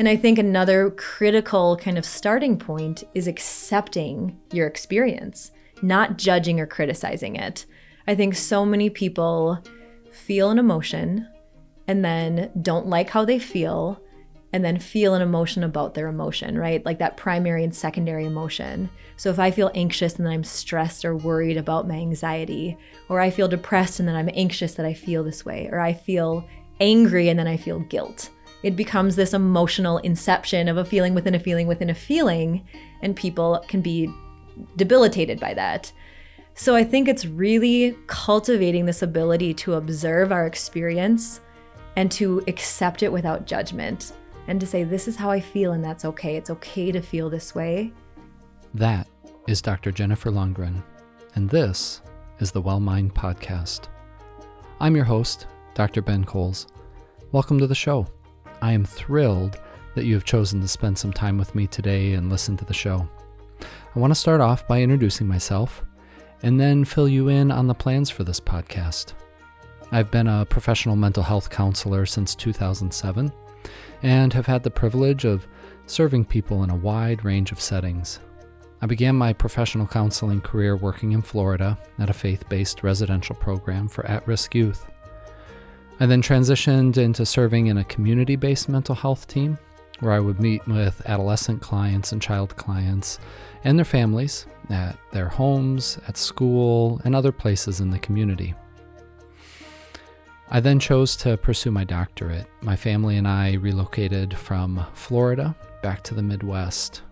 And I think another critical kind of starting point is accepting your experience, not judging or criticizing it. I think so many people feel an emotion and then don't like how they feel and then feel an emotion about their emotion, right? Like that primary and secondary emotion. So if I feel anxious and then I'm stressed or worried about my anxiety, or I feel depressed and then I'm anxious that I feel this way, or I feel angry and then I feel guilt it becomes this emotional inception of a feeling within a feeling within a feeling, and people can be debilitated by that. So I think it's really cultivating this ability to observe our experience and to accept it without judgment and to say, this is how I feel, and that's okay. It's okay to feel this way. That is Dr. Jennifer Lundgren, and this is the Well Mind Podcast. I'm your host, Dr. Ben Coles. Welcome to the show. I am thrilled that you have chosen to spend some time with me today and listen to the show. I want to start off by introducing myself and then fill you in on the plans for this podcast. I've been a professional mental health counselor since 2007 and have had the privilege of serving people in a wide range of settings. I began my professional counseling career working in Florida at a faith based residential program for at risk youth. I then transitioned into serving in a community based mental health team where I would meet with adolescent clients and child clients and their families at their homes, at school, and other places in the community. I then chose to pursue my doctorate. My family and I relocated from Florida back to the Midwest.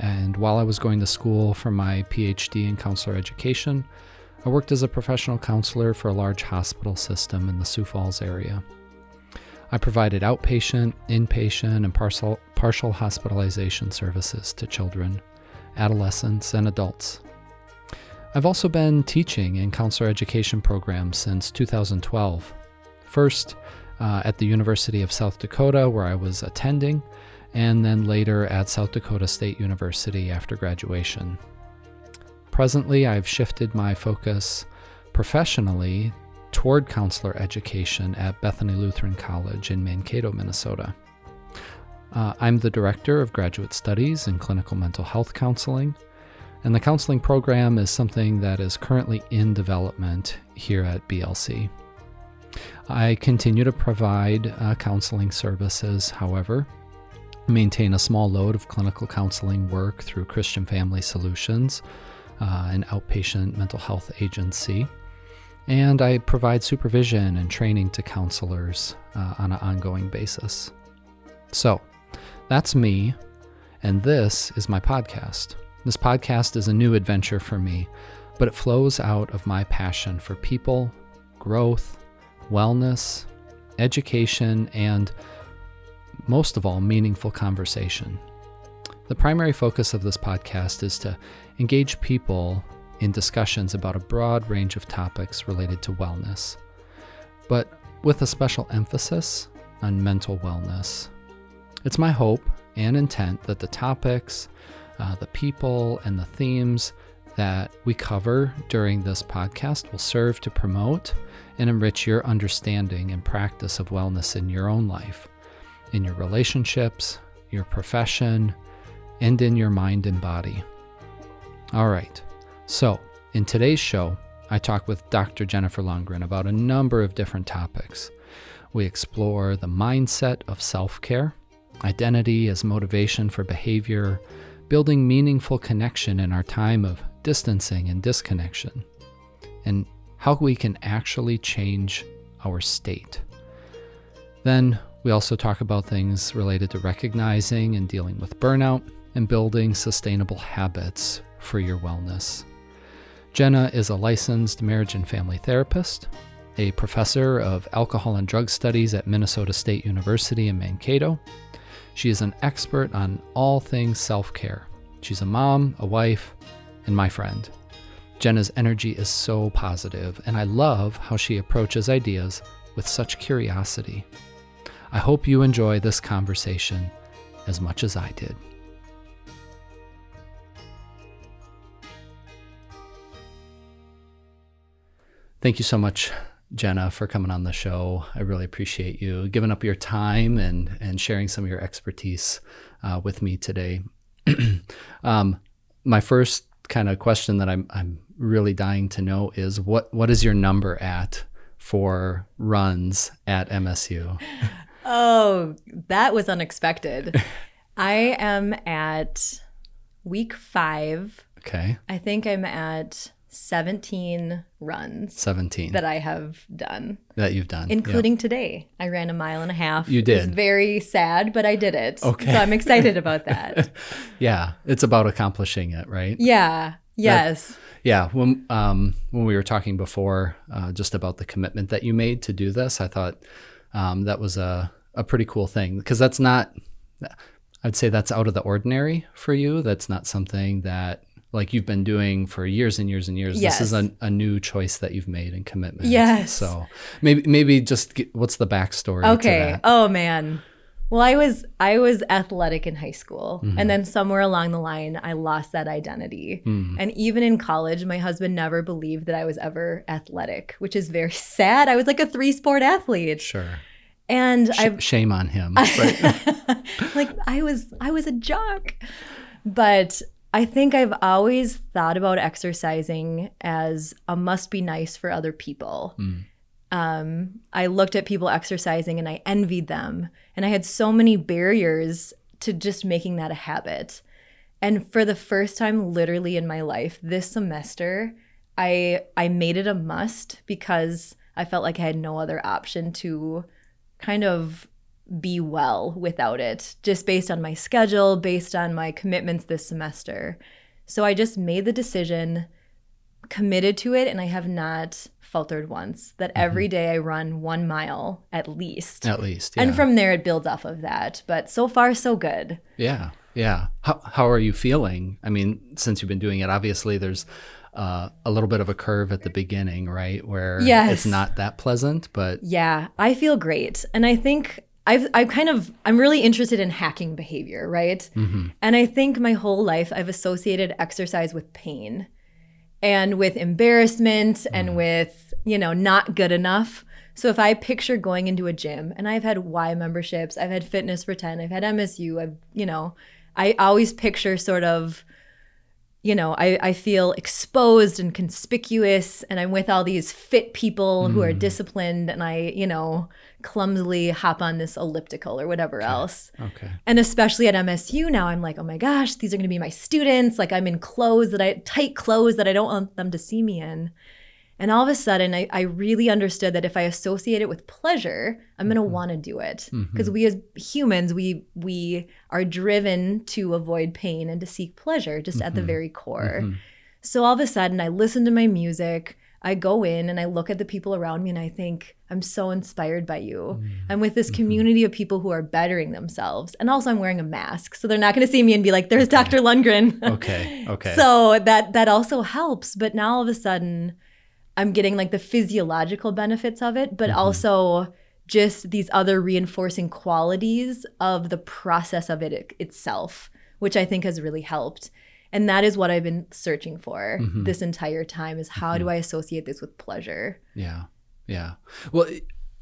And while I was going to school for my PhD in counselor education, I worked as a professional counselor for a large hospital system in the Sioux Falls area. I provided outpatient, inpatient, and partial, partial hospitalization services to children, adolescents, and adults. I've also been teaching in counselor education programs since 2012. First, uh, at the University of South Dakota, where I was attending, and then later at South Dakota State University after graduation. Presently, I've shifted my focus professionally toward counselor education at Bethany Lutheran College in Mankato, Minnesota. Uh, I'm the director of graduate studies in clinical mental health counseling, and the counseling program is something that is currently in development here at BLC. I continue to provide uh, counseling services, however, maintain a small load of clinical counseling work through Christian Family Solutions uh, an outpatient mental health agency. And I provide supervision and training to counselors uh, on an ongoing basis. So that's me, and this is my podcast. This podcast is a new adventure for me, but it flows out of my passion for people, growth, wellness, education, and most of all, meaningful conversation. The primary focus of this podcast is to engage people in discussions about a broad range of topics related to wellness, but with a special emphasis on mental wellness. It's my hope and intent that the topics, uh, the people, and the themes that we cover during this podcast will serve to promote and enrich your understanding and practice of wellness in your own life, in your relationships, your profession, and in your mind and body. All right, so in today's show, I talk with Dr. Jennifer Lundgren about a number of different topics. We explore the mindset of self care, identity as motivation for behavior, building meaningful connection in our time of distancing and disconnection, and how we can actually change our state. Then we also talk about things related to recognizing and dealing with burnout and building sustainable habits for your wellness. Jenna is a licensed marriage and family therapist, a professor of alcohol and drug studies at Minnesota State University in Mankato. She is an expert on all things self care. She's a mom, a wife, and my friend. Jenna's energy is so positive, and I love how she approaches ideas with such curiosity. I hope you enjoy this conversation as much as I did. Thank you so much, Jenna, for coming on the show. I really appreciate you giving up your time and and sharing some of your expertise uh, with me today. um, my first kind of question that I'm I'm really dying to know is what what is your number at for runs at MSU? Oh, that was unexpected. I am at week five. Okay, I think I'm at 17 runs 17 that I have done, that you've done, Yep. including today. I ran a mile and a half. You did It was very sad, but I did it. Okay. So I'm excited about that. Yeah, it's about accomplishing it, right? Yeah. Yes. Yeah, when um, when we were talking before, uh, just about the commitment that you made to do this, I thought um, that was a a pretty cool thing because that's not. I'd say that's out of the ordinary for you. That's not something that like you've been doing for years and years and years. Yes. This is a, a new choice that you've made and commitment. Yes. So maybe maybe just get, what's the backstory? To Okay. Oh man. Well, I was I was athletic in high school, Mm-hmm. and then somewhere along the line, I lost that identity. Mm. And even in college, my husband never believed that I was ever athletic, which is very sad. I was like a three sport athlete, Sure. and Sh- I shame on him. Right. like I was I was a jock. But I think I've always thought about exercising as a must be nice for other people. Mm. Um, I looked at people exercising and I envied them. And I had so many barriers to just making that a habit. And for the first time literally in my life this semester, I I made it a must because I felt like I had no other option to kind of be well without it, just based on my schedule, based on my commitments this semester. So I just made the decision, committed to it, and I have not faltered once. That every day I run one mile at least. At least. Yeah. And from there, it builds off of that. But so far, so good. Yeah, yeah. How how are you feeling? I mean, since you've been doing it, obviously there's uh, a little bit of a curve at the beginning, right, where Yes. it's not that pleasant, but Yeah, I feel great. And I think I've I've kind of I'm really interested in hacking behavior, right? Mm-hmm. And I think my whole life I've associated exercise with pain and with embarrassment and mm-hmm. with, you know, not good enough. So if I picture going into a gym and I've had Y memberships, I've had Fitness for 10, I've had MSU, I've, you know, I always picture sort of you know, I, I feel exposed and conspicuous, and I'm with all these fit people who are mm. disciplined, and I, you know, clumsily hop on this elliptical or whatever else. okay. And especially at MSU now, I'm like, oh my gosh, these are going to be my students. Like I'm in clothes that I, tight clothes that I don't want them to see me in. And all of a sudden, I, I really understood that if I associate it with pleasure, I'm going to mm-hmm. want to do it. Mm-hmm. Because we as humans, we we are driven to avoid pain and to seek pleasure, just at the mm-hmm. very core. So all of a sudden, I listened to my music. I go in and I look at the people around me and I think, I'm so inspired by you. Mm. I'm with this mm-hmm. community of people who are bettering themselves. And also, I'm wearing a mask. So they're not going to see me and be like, there's Dr. Lundgren. Okay. Okay. So that that also helps. But now all of a sudden, I'm getting like the physiological benefits of it, but mm-hmm. also just these other reinforcing qualities of the process of it itself, which I think has really helped. And that is what I've been searching for mm-hmm. this entire time is how do mm-hmm. I associate this with pleasure? Yeah, yeah. Well,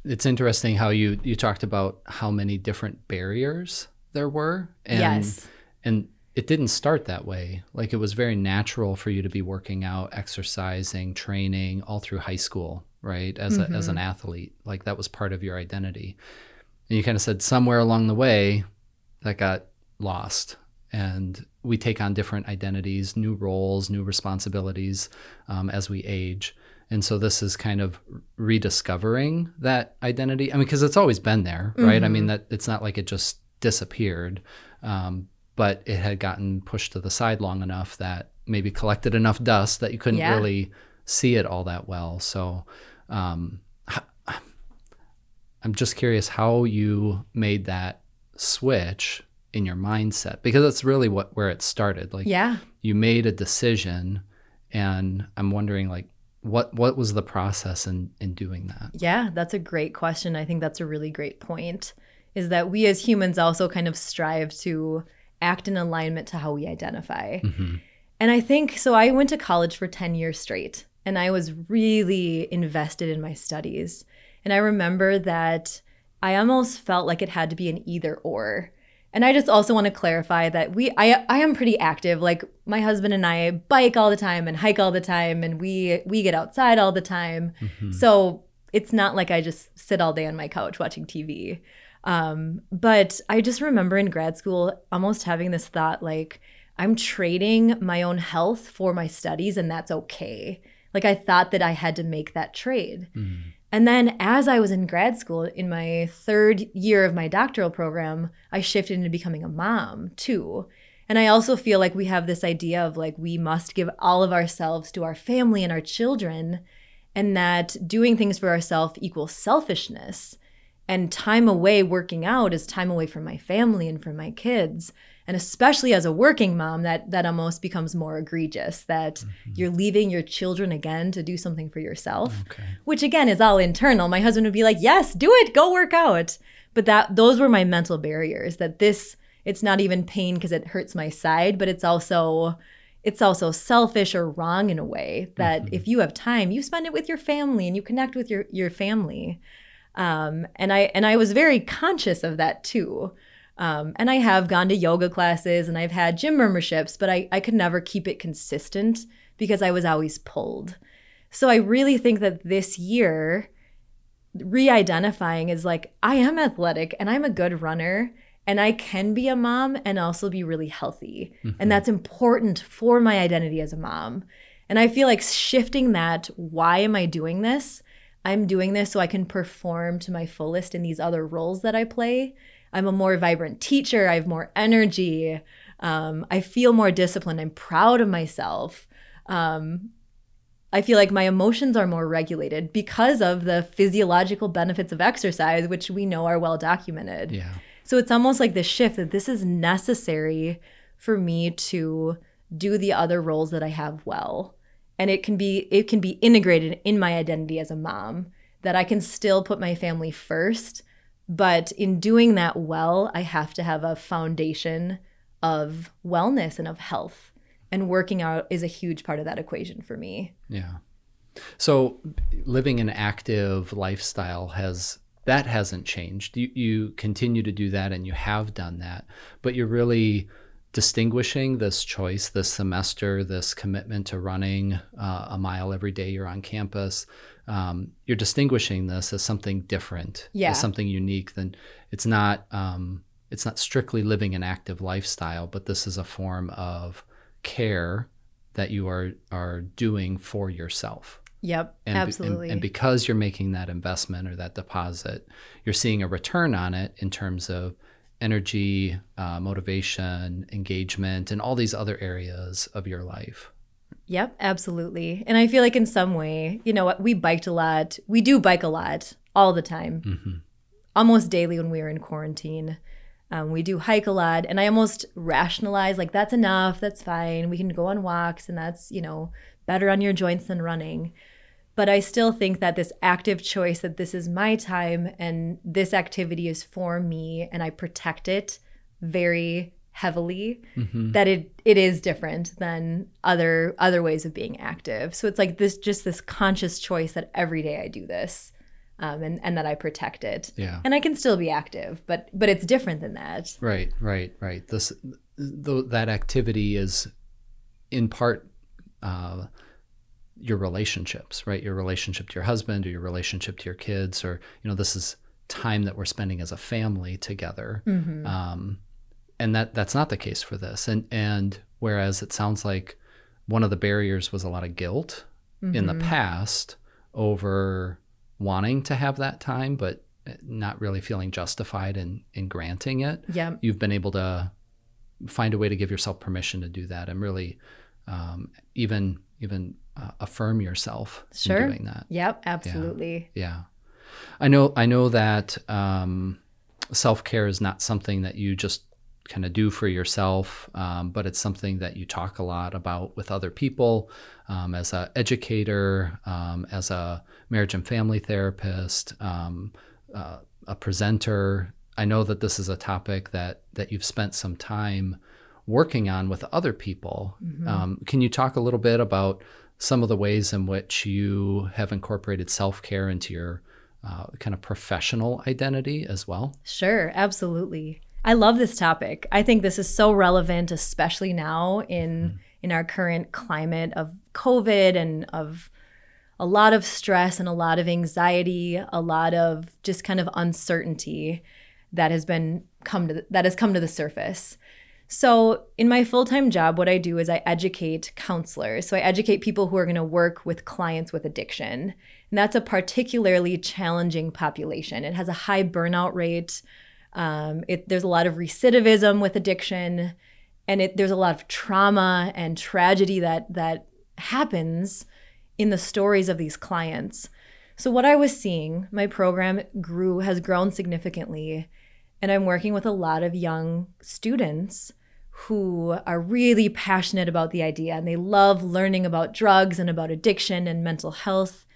it's interesting how you you talked about how many different barriers there were, and Yes. and it didn't start that way. Like it was very natural for you to be working out, exercising, training all through high school, right? As a, as an mm-hmm. athlete, like that was part of your identity. And you kind of said somewhere along the way that got lost. And we take on different identities, new roles, new responsibilities um, as we age. And so this is kind of rediscovering that identity. I mean, because it's always been there, right? I mean, that it's not like it just disappeared, um, but it had gotten pushed to the side long enough that maybe collected enough dust that you couldn't Yeah. really see it all that well. So um, I'm just curious how you made that switch in your mindset because that's really what where it started. Like Yeah. you made a decision, and I'm wondering like what what was the process in in doing that? Yeah, that's a great question. I think that's a really great point. Is that we as humans also kind of strive to act in alignment to how we identify. Mm-hmm. And I think so. I went to college for 10 years straight. and I was really invested in my studies. And I remember that I almost felt like it had to be an either or. And I just also want to clarify that we I I am pretty active. Like my husband and I bike all the time and hike all the time and we we get outside all the time. Mm-hmm. So it's not like I just sit all day on my couch watching TV. Um, but I just remember in grad school almost having this thought like I'm trading my own health for my studies and that's okay. Like I thought that I had to make that trade. Mm. And then as I was in grad school, in my third year of my doctoral program, I shifted into becoming a mom too. And I also feel like we have this idea of like we must give all of ourselves to our family and our children, and that doing things for ourselves equals selfishness. And time away working out is time away from my family and from my kids and especially as a working mom that that almost becomes more egregious that mm-hmm. you're leaving your children again to do something for yourself okay. which again is all internal my husband would be like yes do it go work out but that those were my mental barriers that this it's not even pain because it hurts my side but it's also it's also selfish or wrong in a way that mm-hmm. if you have time you spend it with your family and you connect with your your family um, and i and i was very conscious of that too um, and I have gone to yoga classes and I've had gym memberships, but I, I could never keep it consistent because I was always pulled. So I really think that this year, re identifying is like, I am athletic and I'm a good runner and I can be a mom and also be really healthy. Mm-hmm. And that's important for my identity as a mom. And I feel like shifting that, why am I doing this? I'm doing this so I can perform to my fullest in these other roles that I play I'm a more vibrant teacher. I have more energy. Um, I feel more disciplined. I'm proud of myself. Um, I feel like my emotions are more regulated because of the physiological benefits of exercise, which we know are well documented. Yeah. So it's almost like this shift that this is necessary for me to do the other roles that I have well. And it can be it can be integrated in my identity as a mom that I can still put my family first but in doing that well, I have to have a foundation of wellness and of health. And working out is a huge part of that equation for me. Yeah. So living an active lifestyle has that hasn't changed. You you continue to do that and you have done that, but you're really distinguishing this choice, this semester, this commitment to running uh, a mile every day you're on campus um, you're distinguishing this as something different, yeah. as something unique. Then it's not um, it's not strictly living an active lifestyle, but this is a form of care that you are are doing for yourself. Yep, and, absolutely. And, and, because you're making that investment or that deposit, you're seeing a return on it in terms of energy, uh, motivation, engagement, and all these other areas of your life. Yep, absolutely. And I feel like in some way, you know, we biked a lot. We do bike a lot all the time, mm-hmm. almost daily when we were in quarantine. Um, we do hike a lot, and I almost rationalize like that's enough, that's fine. We can go on walks, and that's you know better on your joints than running. But I still think that this active choice that this is my time and this activity is for me, and I protect it very heavily mm-hmm. that it it is different than other other ways of being active. So it's like this just this conscious choice that every day i do this um, and and that i protect it. Yeah. And i can still be active but but it's different than that. Right right right. This th- that activity is in part uh, your relationships right your relationship to your husband or your relationship to your kids or you know this is time that we're spending as a family together mm-hmm. um, and that that's not the case for this. And and whereas it sounds like one of the barriers was a lot of guilt mm-hmm. in the mm-hmm. past over wanting to have that time, but not really feeling justified in in granting it. Yeah, you've been able to find a way to give yourself permission to do that and really um, even even uh, affirm yourself sure. doing that. Yep, absolutely. Yeah. yeah. I know I know that um, self-care is not something that you just kind of do for yourself, um, but it's something that you talk a lot about with other people um, as an educator, um, as a marriage and family therapist, um, uh, a presenter. I know that this is a topic that that you've spent some time working on with other people. Mm-hmm. Um, can you talk a little bit about some of the ways in which you have incorporated self care into your uh, kind of professional identity as well? Sure, absolutely. I love this topic. I think this is so relevant, especially now in mm. in our current climate of COVID and of a lot of stress and a lot of anxiety, a lot of just kind of uncertainty that has been come to the, that has come to the surface. So, in my full time job, what I do is I educate counselors. So, I educate people who are going to work with clients with addiction. And that's a particularly challenging population. It has a high burnout rate. Um, it, there's a lot of recidivism with addiction, and it, there's a lot of trauma and tragedy that that happens in the stories of these clients. So what I was seeing, my program grew has grown significantly, and I'm working with a lot of young students who are really passionate about the idea and they love learning about drugs and about addiction and mental health.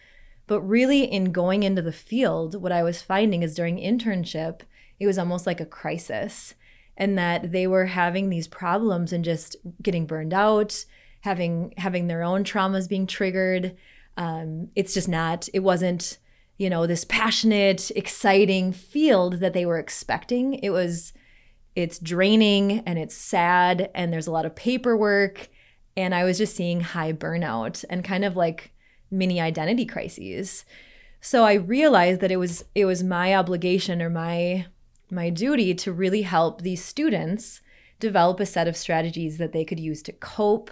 But really, in going into the field, what I was finding is during internship, it was almost like a crisis, and that they were having these problems and just getting burned out, having having their own traumas being triggered. Um, it's just not. It wasn't, you know, this passionate, exciting field that they were expecting. It was it's draining and it's sad and there's a lot of paperwork. And i was just seeing high burnout and kind of like mini identity crises. So i realized that it was it was my obligation or my my duty to really help these students develop a set of strategies that they could use to cope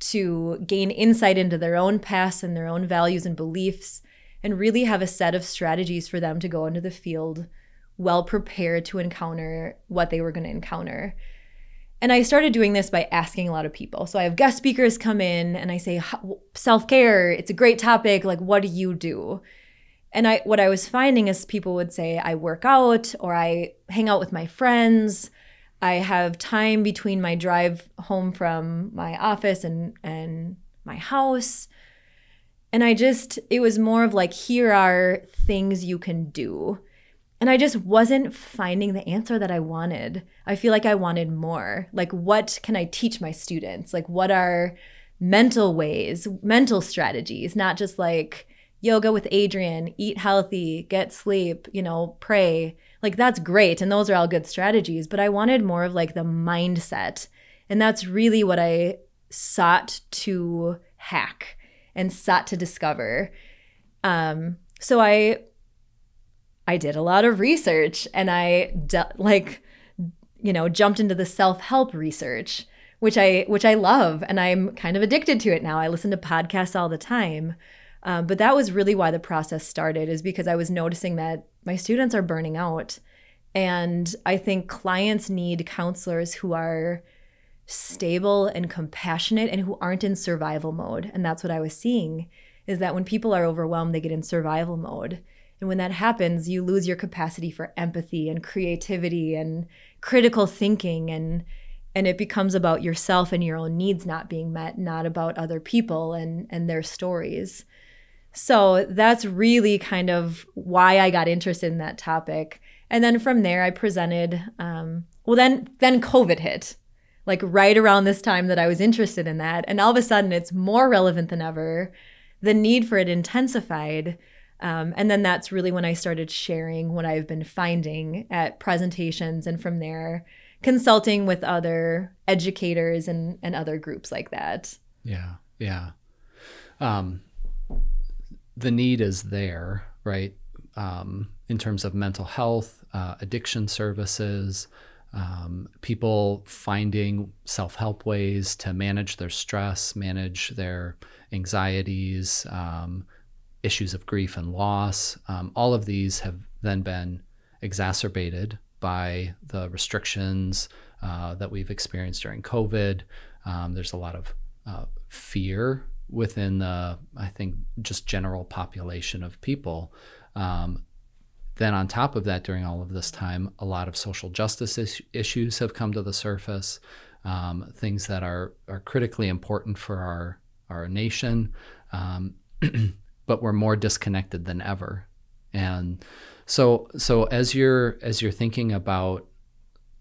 to gain insight into their own past and their own values and beliefs and really have a set of strategies for them to go into the field well prepared to encounter what they were going to encounter. And I started doing this by asking a lot of people. So I have guest speakers come in and I say self-care, it's a great topic, like what do you do? And I what I was finding is people would say I work out or I hang out with my friends. I have time between my drive home from my office and and my house. And I just it was more of like here are things you can do and I just wasn't finding the answer that I wanted. I feel like I wanted more. Like, what can I teach my students? Like, what are mental ways, mental strategies, not just like yoga with Adriene, eat healthy, get sleep, you know, pray. Like, that's great. And those are all good strategies. But I wanted more of like the mindset. And that's really what I sought to hack and sought to discover. Um, so I I did a lot of research and I like you know jumped into the self-help research which I which I love and I'm kind of addicted to it now. I listen to podcasts all the time. Um, but that was really why the process started is because I was noticing that my students are burning out and I think clients need counselors who are stable and compassionate and who aren't in survival mode. And that's what I was seeing is that when people are overwhelmed, they get in survival mode. And when that happens, you lose your capacity for empathy and creativity and critical thinking and and it becomes about yourself and your own needs not being met, not about other people and and their stories. So that's really kind of why I got interested in that topic. And then from there, I presented. Um, well, then then COVID hit, like right around this time that I was interested in that, and all of a sudden, it's more relevant than ever. The need for it intensified um, and then that's really when I started sharing what I've been finding at presentations, and from there, consulting with other educators and, and other groups like that. Yeah, yeah. Um, the need is there, right? Um, in terms of mental health, uh, addiction services, um, people finding self help ways to manage their stress, manage their anxieties, um, issues of grief and loss. Um, all of these have then been exacerbated by the restrictions uh, that we've experienced during COVID. Um, there's a lot of uh, fear within the, I think, just general population of people. Um, then, on top of that, during all of this time, a lot of social justice is- issues have come to the surface, um, things that are, are critically important for our, our nation. But we're more disconnected than ever. And so, so as you're as you're thinking about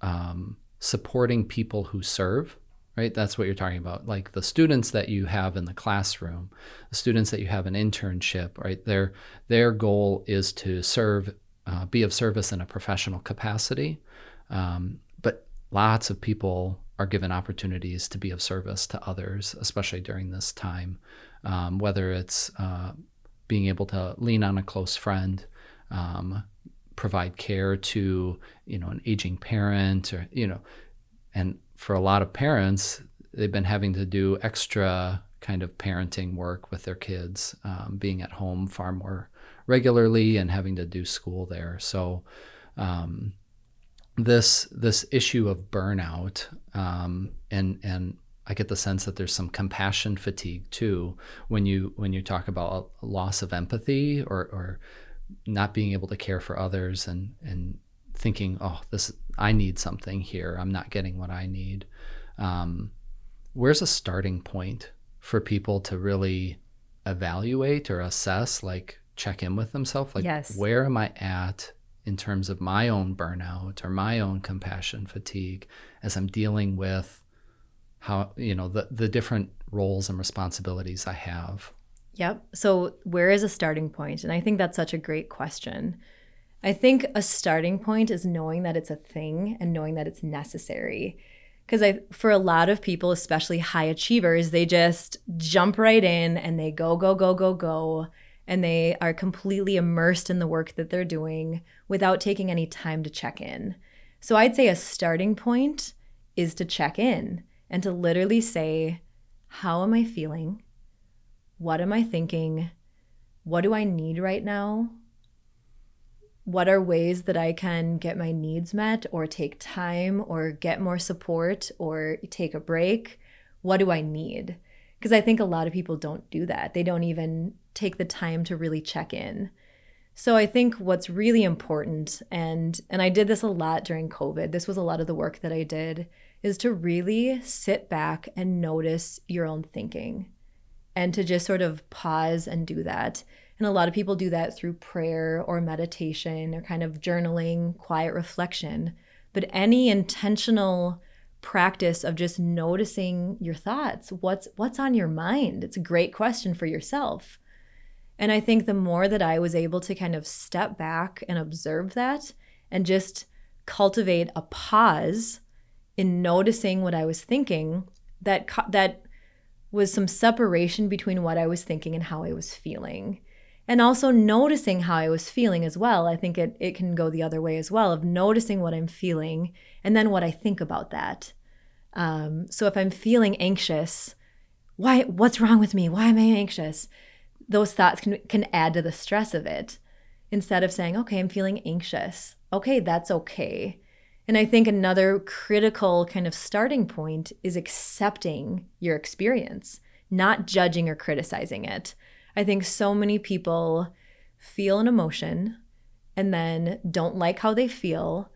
um, supporting people who serve right? That's what you're talking about. Like the students that you have in the classroom, the students that you have an internship, right? Their their goal is to serve, uh, be of service in a professional capacity. Um, but lots of people are given opportunities to be of service to others, especially during this time. Um, whether it's uh, being able to lean on a close friend, um, provide care to you know an aging parent, or you know, and for a lot of parents, they've been having to do extra kind of parenting work with their kids, um, being at home far more regularly and having to do school there. So, um, this this issue of burnout um, and and I get the sense that there's some compassion fatigue too when you when you talk about a loss of empathy or or not being able to care for others and and thinking oh this I need something here. I'm not getting what I need. Um, where's a starting point for people to really evaluate or assess like check in with themselves? Like yes. where am I at in terms of my own burnout or my own compassion fatigue as I'm dealing with how you know the the different roles and responsibilities I have. Yep. So where is a starting point? And I think that's such a great question. I think a starting point is knowing that it's a thing and knowing that it's necessary. Because I for a lot of people, especially high achievers, they just jump right in and they go, go, go, go, go. And they are completely immersed in the work that they're doing without taking any time to check in. So I'd say a starting point is to check in and to literally say, How am I feeling? What am I thinking? What do I need right now? What are ways that I can get my needs met or take time or get more support or take a break? What do I need? Because I think a lot of people don't do that. They don't even take the time to really check in. So I think what's really important and and I did this a lot during COVID. This was a lot of the work that I did is to really sit back and notice your own thinking and to just sort of pause and do that. And a lot of people do that through prayer or meditation or kind of journaling, quiet reflection. But any intentional practice of just noticing your thoughts, what's what's on your mind? It's a great question for yourself. And I think the more that I was able to kind of step back and observe that and just cultivate a pause in noticing what I was thinking that that was some separation between what I was thinking and how I was feeling. And also noticing how I was feeling as well. I think it, it can go the other way as well of noticing what I'm feeling and then what I think about that. Um, so if I'm feeling anxious, why what's wrong with me? Why am I anxious? Those thoughts can can add to the stress of it. Instead of saying, okay, I'm feeling anxious. Okay, that's okay. And I think another critical kind of starting point is accepting your experience, not judging or criticizing it. I think so many people feel an emotion and then don't like how they feel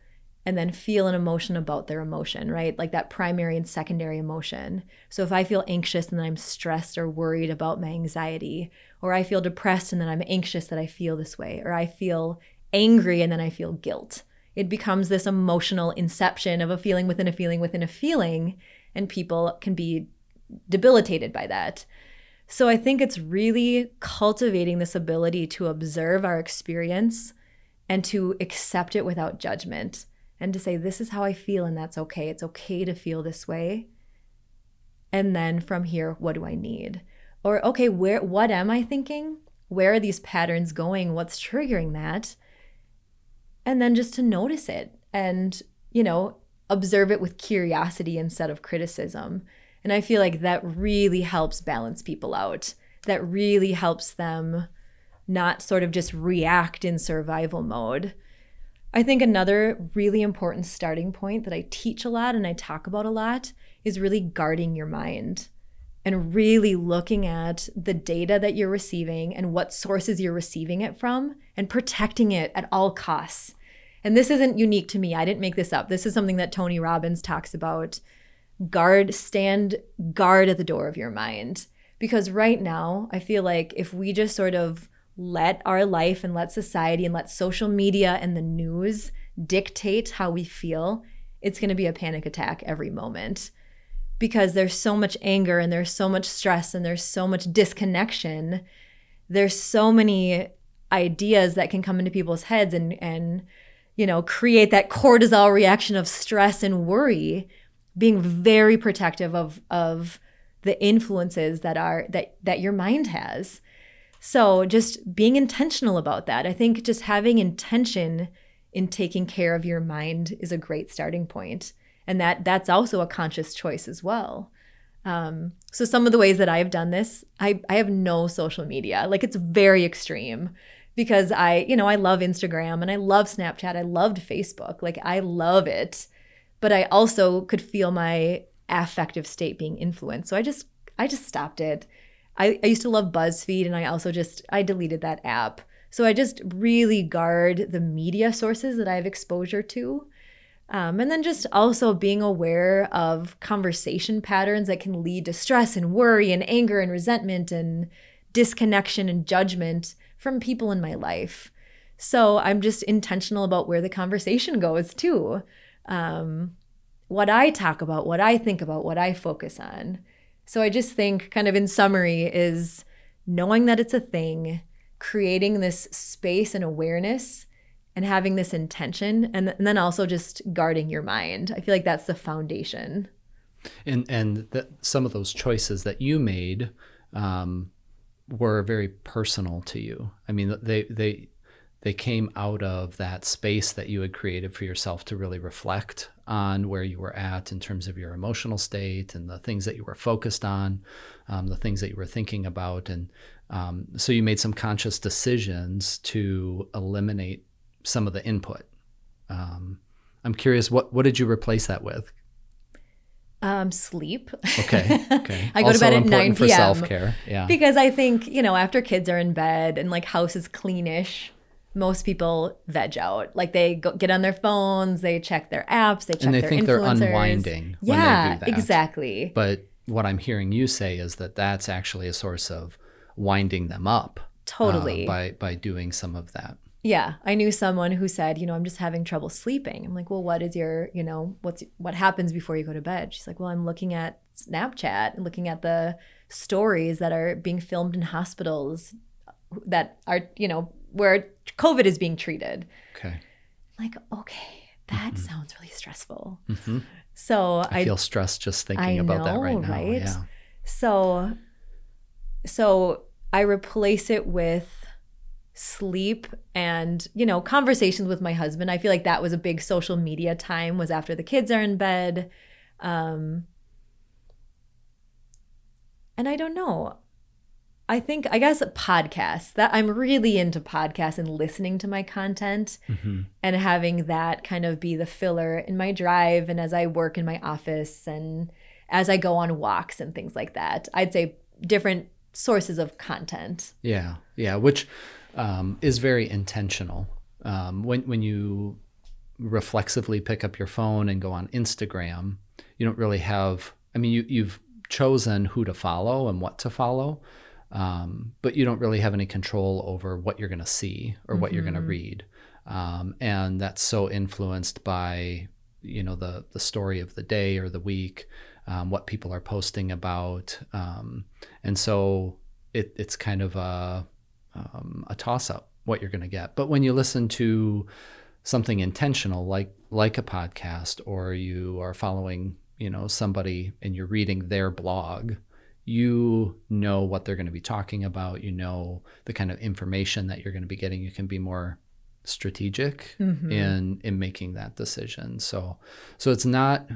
and then feel an emotion about their emotion, right? Like that primary and secondary emotion. So if I feel anxious and then I'm stressed or worried about my anxiety, or I feel depressed and then I'm anxious that I feel this way, or I feel angry and then I feel guilt it becomes this emotional inception of a feeling within a feeling within a feeling, and people can be debilitated by that. So I think it's really cultivating this ability to observe our experience and to accept it without judgment and to say, This is how I feel, and that's okay. It's okay to feel this way. And then from here, what do I need? Or, okay, where what am I thinking? Where are these patterns going? What's triggering that? And then just to notice it and, you know, observe it with curiosity instead of criticism. And I feel like that really helps balance people out. That really helps them not sort of just react in survival mode. I think another really important starting point that I teach a lot and I talk about a lot is really guarding your mind and really looking at the data that you're receiving and what sources you're receiving it from and protecting it at all costs. And this isn't unique to me. I didn't make this up. This is something that Tony Robbins talks about. Guard, stand guard at the door of your mind. Because right now, I feel like if we just sort of let our life and let society and let social media and the news dictate how we feel, it's going to be a panic attack every moment. because there's so much anger and there's so much stress and there's so much disconnection. There's so many ideas that can come into people's heads and and you know create that cortisol reaction of stress and worry being very protective of of the influences that are that that your mind has. So just being intentional about that. I think just having intention in taking care of your mind is a great starting point. And that that's also a conscious choice as well. Um, so some of the ways that i've done this I, I have no social media. Like it's very extreme because i you know i love instagram and i love snapchat. I loved facebook. Like i love it. But i also could feel my affective state being influenced. So i just i just stopped it. I, I used to love buzzfeed and i also just i deleted that app. So I just really guard the media sources that I have exposure to. Um, and then just also being aware of conversation patterns that can lead to stress and worry and anger and resentment and disconnection and judgment from people in my life. So I'm just intentional about where the conversation goes too. Um, what I talk about, what I think about, what I focus on. So I just think, kind of in summary, is knowing that it's a thing, creating this space and awareness and having this intention and, and then also just guarding your mind. I feel like that's the foundation. And and the, some of those choices that you made um, were very personal to you. I mean, they they they came out of that space that you had created for yourself to really reflect on where you were at in terms of your emotional state and the things that you were focused on, um, the things that you were thinking about, and um, so you made some conscious decisions to eliminate some of the input. Um, I'm curious, what what did you replace that with? Um, sleep. Okay. Okay. I go also to bed at 9 p.m. for self care. Yeah. Because I think, you know, after kids are in bed and like house is cleanish, most people veg out. Like they go, get on their phones, they check their apps, they check their phone. and they their think they're unwinding. Yeah, they exactly. But what I'm hearing you say is that that's actually a source of winding them up totally uh, by by doing some of that yeah i knew someone who said you know i'm just having trouble sleeping i'm like well what is your you know what's what happens before you go to bed she's like well i'm looking at snapchat and looking at the stories that are being filmed in hospitals that are you know where covid is being treated okay I'm like okay that mm-hmm. sounds really stressful mm-hmm. so I, I, feel stressed just thinking I about know, that right now right? yeah so so I replace it with sleep and you know conversations with my husband i feel like that was a big social media time was after the kids are in bed um and i don't know i think i guess podcasts that i'm really into podcasts and listening to my content mm-hmm. and having that kind of be the filler in my drive and as i work in my office and as i go on walks and things like that i'd say different sources of content. Yeah, yeah, which um, is very intentional. Um, when when you reflexively pick up your phone and go on Instagram, you don't really have. I mean, you you've chosen who to follow and what to follow, um, but you don't really have any control over what you're going to see or what mm-hmm. you're going to read, um, and that's so influenced by you know the the story of the day or the week um, what people are posting about, um, and so it, it's kind of a um, a toss up what you're going to get. But when you listen to something intentional, like like a podcast, or you are following you know somebody and you're reading their blog, you know what they're going to be talking about. You know the kind of information that you're going to be getting. You can be more strategic mm-hmm. in in making that decision. So so it's not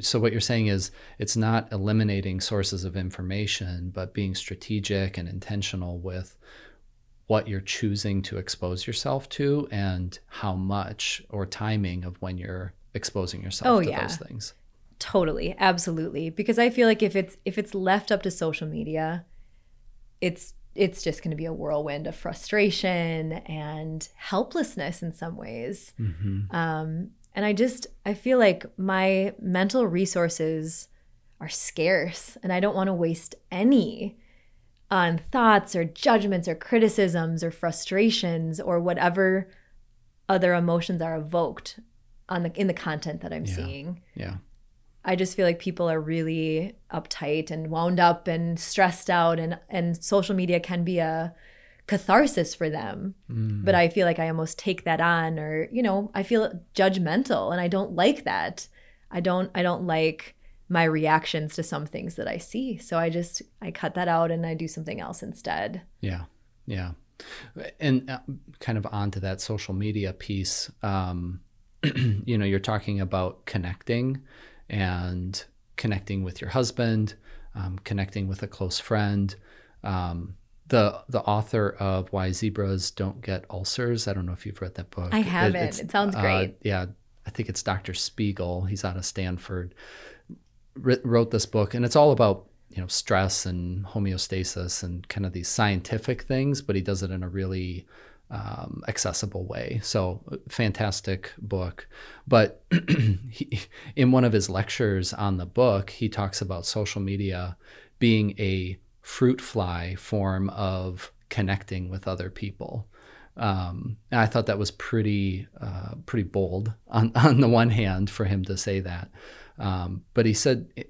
so what you're saying is it's not eliminating sources of information but being strategic and intentional with what you're choosing to expose yourself to and how much or timing of when you're exposing yourself oh, to yeah. those things totally absolutely because i feel like if it's if it's left up to social media it's it's just going to be a whirlwind of frustration and helplessness in some ways mm-hmm. um, and I just, I feel like my mental resources are scarce and I don't want to waste any on thoughts or judgments or criticisms or frustrations or whatever other emotions are evoked on the in the content that I'm yeah. seeing. Yeah. I just feel like people are really uptight and wound up and stressed out and and social media can be a catharsis for them. Mm. But I feel like I almost take that on or, you know, I feel judgmental and I don't like that. I don't I don't like my reactions to some things that I see. So I just I cut that out and I do something else instead. Yeah. Yeah. And uh, kind of onto that social media piece, um, you know, you're talking about connecting and connecting with your husband, um, connecting with a close friend. Um, the the author of Why Zebras Don't Get Ulcers. I don't know if you've read that book. I haven't. It, it sounds great. Uh, yeah, I think it's Dr. Spiegel. He's out of Stanford. Wrote this book, and it's all about you know stress and homeostasis and kind of these scientific things, but he does it in a really um, accessible way. So fantastic book. But he, in one of his lectures on the book, he talks about social media being a fruit fly form of connecting with other people. Um, and I thought that was pretty uh, pretty bold on, on the one hand for him to say that. Um, but he said,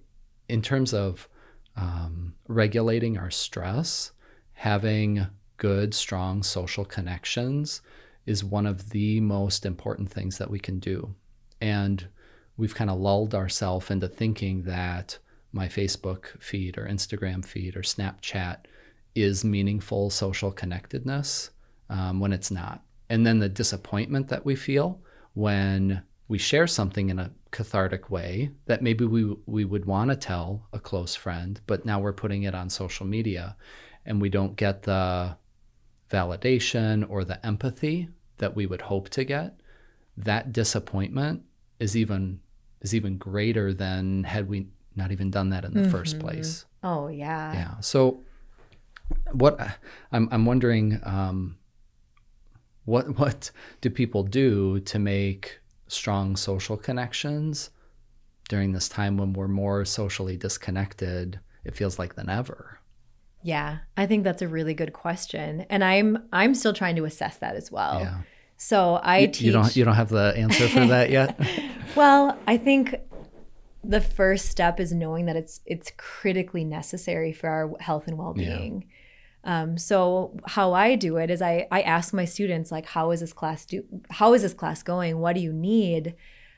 in terms of um, regulating our stress, having good, strong social connections is one of the most important things that we can do. And we've kind of lulled ourselves into thinking that my Facebook feed or Instagram feed or Snapchat is meaningful social connectedness um, when it's not. And then the disappointment that we feel when we share something in a cathartic way that maybe we, we would want to tell a close friend, but now we're putting it on social media and we don't get the validation or the empathy that we would hope to get, that disappointment is even is even greater than had we not even done that in the mm-hmm. first place. Oh yeah. Yeah. So what I'm I'm wondering um, what what do people do to make strong social connections during this time when we're more socially disconnected? It feels like than ever. Yeah, I think that's a really good question, and I'm I'm still trying to assess that as well. Yeah. So I you, teach. You don't you don't have the answer for that yet. well, I think the first step is knowing that it's it's critically necessary for our health and well-being. Yeah. Um, so how I do it is I I ask my students like how is this class do how is this class going? What do you need?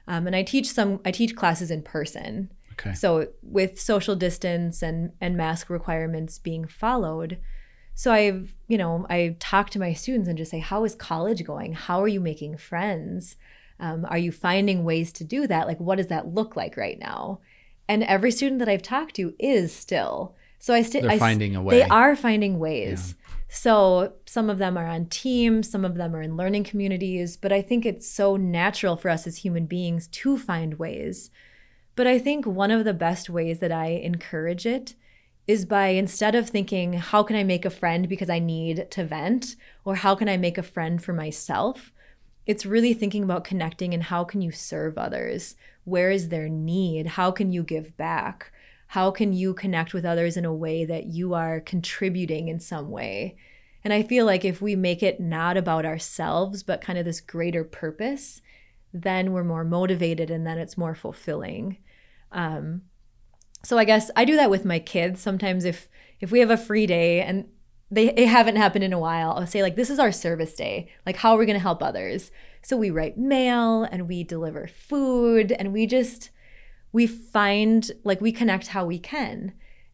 Um, and I teach some I teach classes in person. Okay. So with social distance and and mask requirements being followed, so I've, you know, I talk to my students and just say, how is college going? How are you making friends? Um, are you finding ways to do that? Like, what does that look like right now? And every student that I've talked to is still. So I still they're finding a way. They are finding ways. Yeah. So some of them are on teams, some of them are in learning communities, but I think it's so natural for us as human beings to find ways but I think one of the best ways that I encourage it is by instead of thinking, how can I make a friend because I need to vent, or how can I make a friend for myself? It's really thinking about connecting and how can you serve others? Where is their need? How can you give back? How can you connect with others in a way that you are contributing in some way? And I feel like if we make it not about ourselves, but kind of this greater purpose, then we're more motivated and then it's more fulfilling. Um, so I guess I do that with my kids. Sometimes if if we have a free day and they it haven't happened in a while, I'll say like this is our service day. Like how are we going to help others? So we write mail and we deliver food and we just we find like we connect how we can.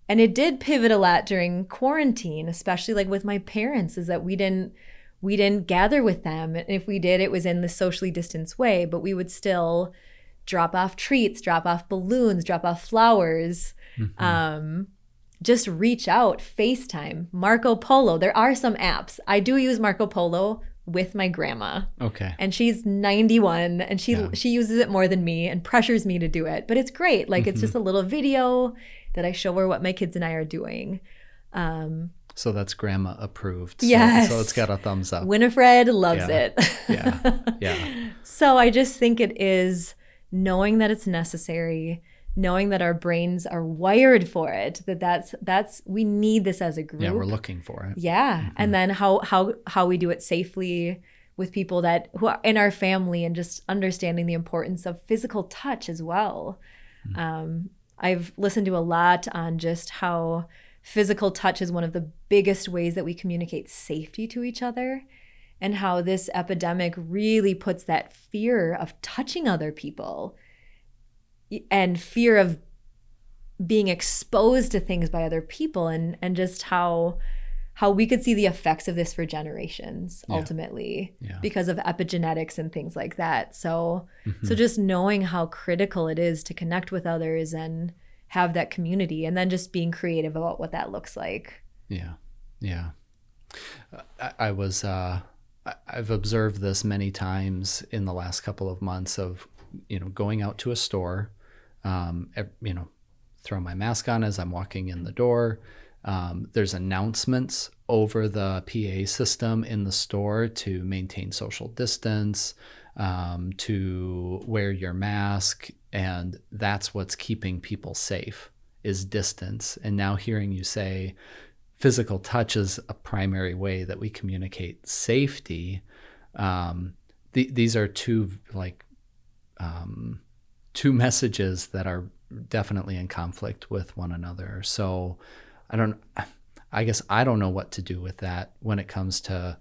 And it did pivot a lot during quarantine, especially like with my parents is that we didn't we didn't gather with them. And if we did, it was in the socially distanced way, but we would still drop off treats, drop off balloons, drop off flowers. Mm-hmm. Um, just reach out, FaceTime, Marco Polo. There are some apps. I do use Marco Polo with my grandma. Okay. And she's 91 and she yeah. she uses it more than me and pressures me to do it. But it's great. Like mm-hmm. it's just a little video that I show her what my kids and I are doing. Um, so that's grandma approved. So, yes. So it's got a thumbs up. Winifred loves yeah. it. yeah. Yeah. So I just think it is knowing that it's necessary knowing that our brains are wired for it that that's that's we need this as a group yeah we're looking for it yeah mm-hmm. and then how how how we do it safely with people that who are in our family and just understanding the importance of physical touch as well Mm-hmm. Um, I've listened to a lot on just how physical touch is one of the biggest ways that we communicate safety to each other and how this epidemic really puts that fear of touching other people and fear of being exposed to things by other people and and just how how we could see the effects of this for generations yeah. ultimately yeah. because of epigenetics and things like that so mm-hmm. so just knowing how critical it is to connect with others and have that community and then just being creative about what that looks like yeah yeah i, I was uh I've observed this many times in the last couple of months of, you know, going out to a store, um, you know, throw my mask on as I'm walking in the door. Um, there's announcements over the PA system in the store to maintain social distance, um, to wear your mask, and that's what's keeping people safe is distance. And now hearing you say, physical touch is a primary way that we communicate safety. Um, th- these are two like um, two messages that are definitely in conflict with one another. So I don't. I guess I don't know what to do with that when it comes to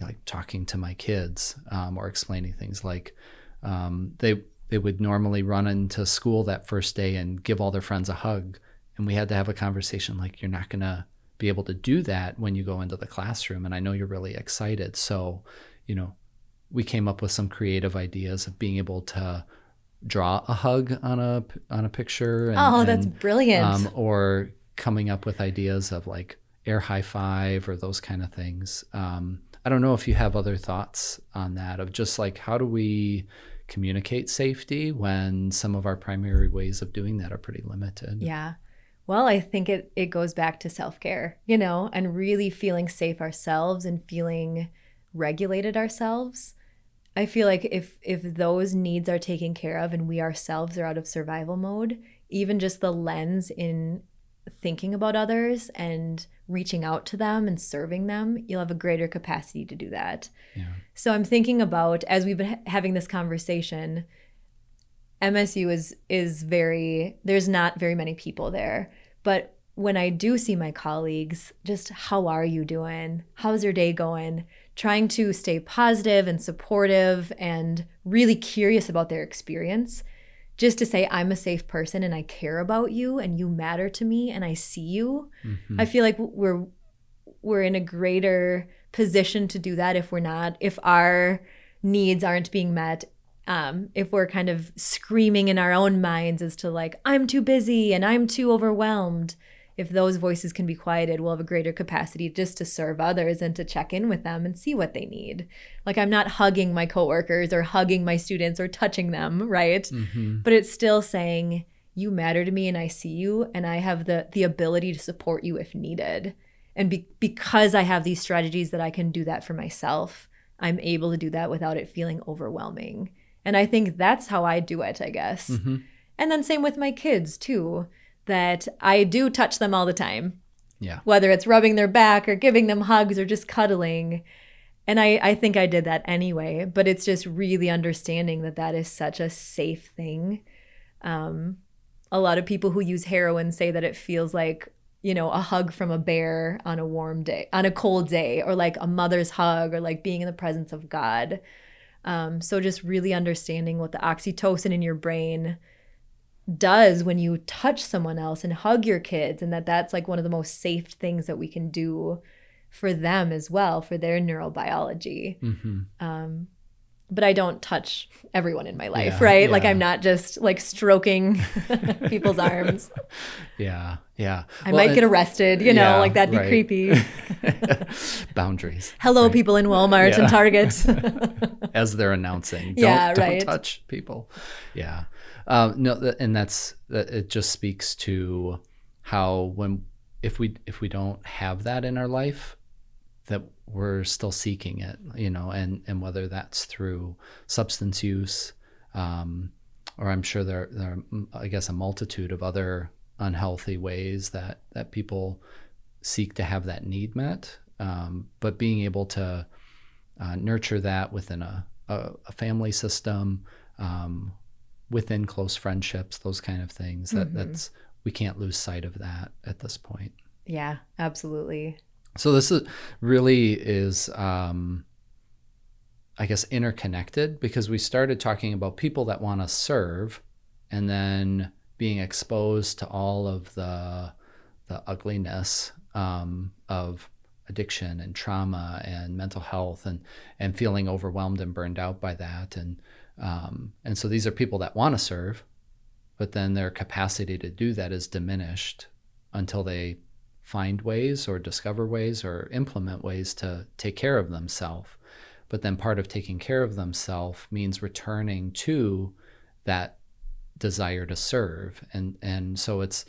like talking to my kids um, or explaining things like um, they they would normally run into school that first day and give all their friends a hug and we had to have a conversation like you're not gonna be able to do that when you go into the classroom. And I know you're really excited. So, you know, we came up with some creative ideas of being able to draw a hug on a on a picture. And, oh, that's and, brilliant! Um, or coming up with ideas of like air high five or those kind of things. Um, I don't know if you have other thoughts on that of just like how do we communicate safety when some of our primary ways of doing that are pretty limited. Yeah. Well, I think it it goes back to self-care, you know, and really feeling safe ourselves and feeling regulated ourselves. I feel like if if those needs are taken care of and we ourselves are out of survival mode, even just the lens in thinking about others and reaching out to them and serving them, you'll have a greater capacity to do that. Yeah. So I'm thinking about as we've been having this conversation, MSU is is very there's not very many people there. But when I do see my colleagues, just how are you doing? How's your day going? Trying to stay positive and supportive and really curious about their experience. Just to say, I'm a safe person and I care about you and you matter to me and I see you. Mm-hmm. I feel like we're we're in a greater position to do that if we're not if our needs aren't being met um, if we're kind of screaming in our own minds as to like i'm too busy and i'm too overwhelmed if those voices can be quieted we'll have a greater capacity just to serve others and to check in with them and see what they need like i'm not hugging my coworkers or hugging my students or touching them right mm-hmm. but it's still saying you matter to me and i see you and i have the the ability to support you if needed and be, because i have these strategies that i can do that for myself i'm able to do that without it feeling overwhelming and I think that's how I do it, I guess. Mm-hmm. And then same with my kids too, that I do touch them all the time. Yeah. Whether it's rubbing their back or giving them hugs or just cuddling. And I, I think I did that anyway, but it's just really understanding that that is such a safe thing. Um, a lot of people who use heroin say that it feels like, you know, a hug from a bear on a warm day, on a cold day, or like a mother's hug, or like being in the presence of God. Um, so just really understanding what the oxytocin in your brain does when you touch someone else and hug your kids and that that's like one of the most safe things that we can do for them as well for their neurobiology mm-hmm. um, but I don't touch everyone in my life, yeah, right? Yeah. Like I'm not just like stroking people's arms. Yeah, yeah. I well, might get arrested, you know, yeah, like that'd be right. creepy. Boundaries. Hello, right? people in Walmart and Target. As they're announcing, don't, yeah, right. don't touch people. Yeah, um, no, and that's. It just speaks to how when if we if we don't have that in our life, that we're still seeking it, you know, and, and whether that's through substance use, um, or I'm sure there, there are, I guess, a multitude of other unhealthy ways that, that people seek to have that need met. Um, but being able to uh, nurture that within a, a, a family system, um, within close friendships, those kind of things. That that's we can't lose sight of that at this point. Yeah, absolutely. So this is really is um, I guess interconnected because we started talking about people that want to serve and then being exposed to all of the the ugliness um, of addiction and trauma and mental health and and feeling overwhelmed and burned out by that. And um, and so these are people that want to serve but then their capacity to do that is diminished until they find ways or discover ways or implement ways to take care of themselves but then part of taking care of themselves means returning to that desire to serve. And and so it's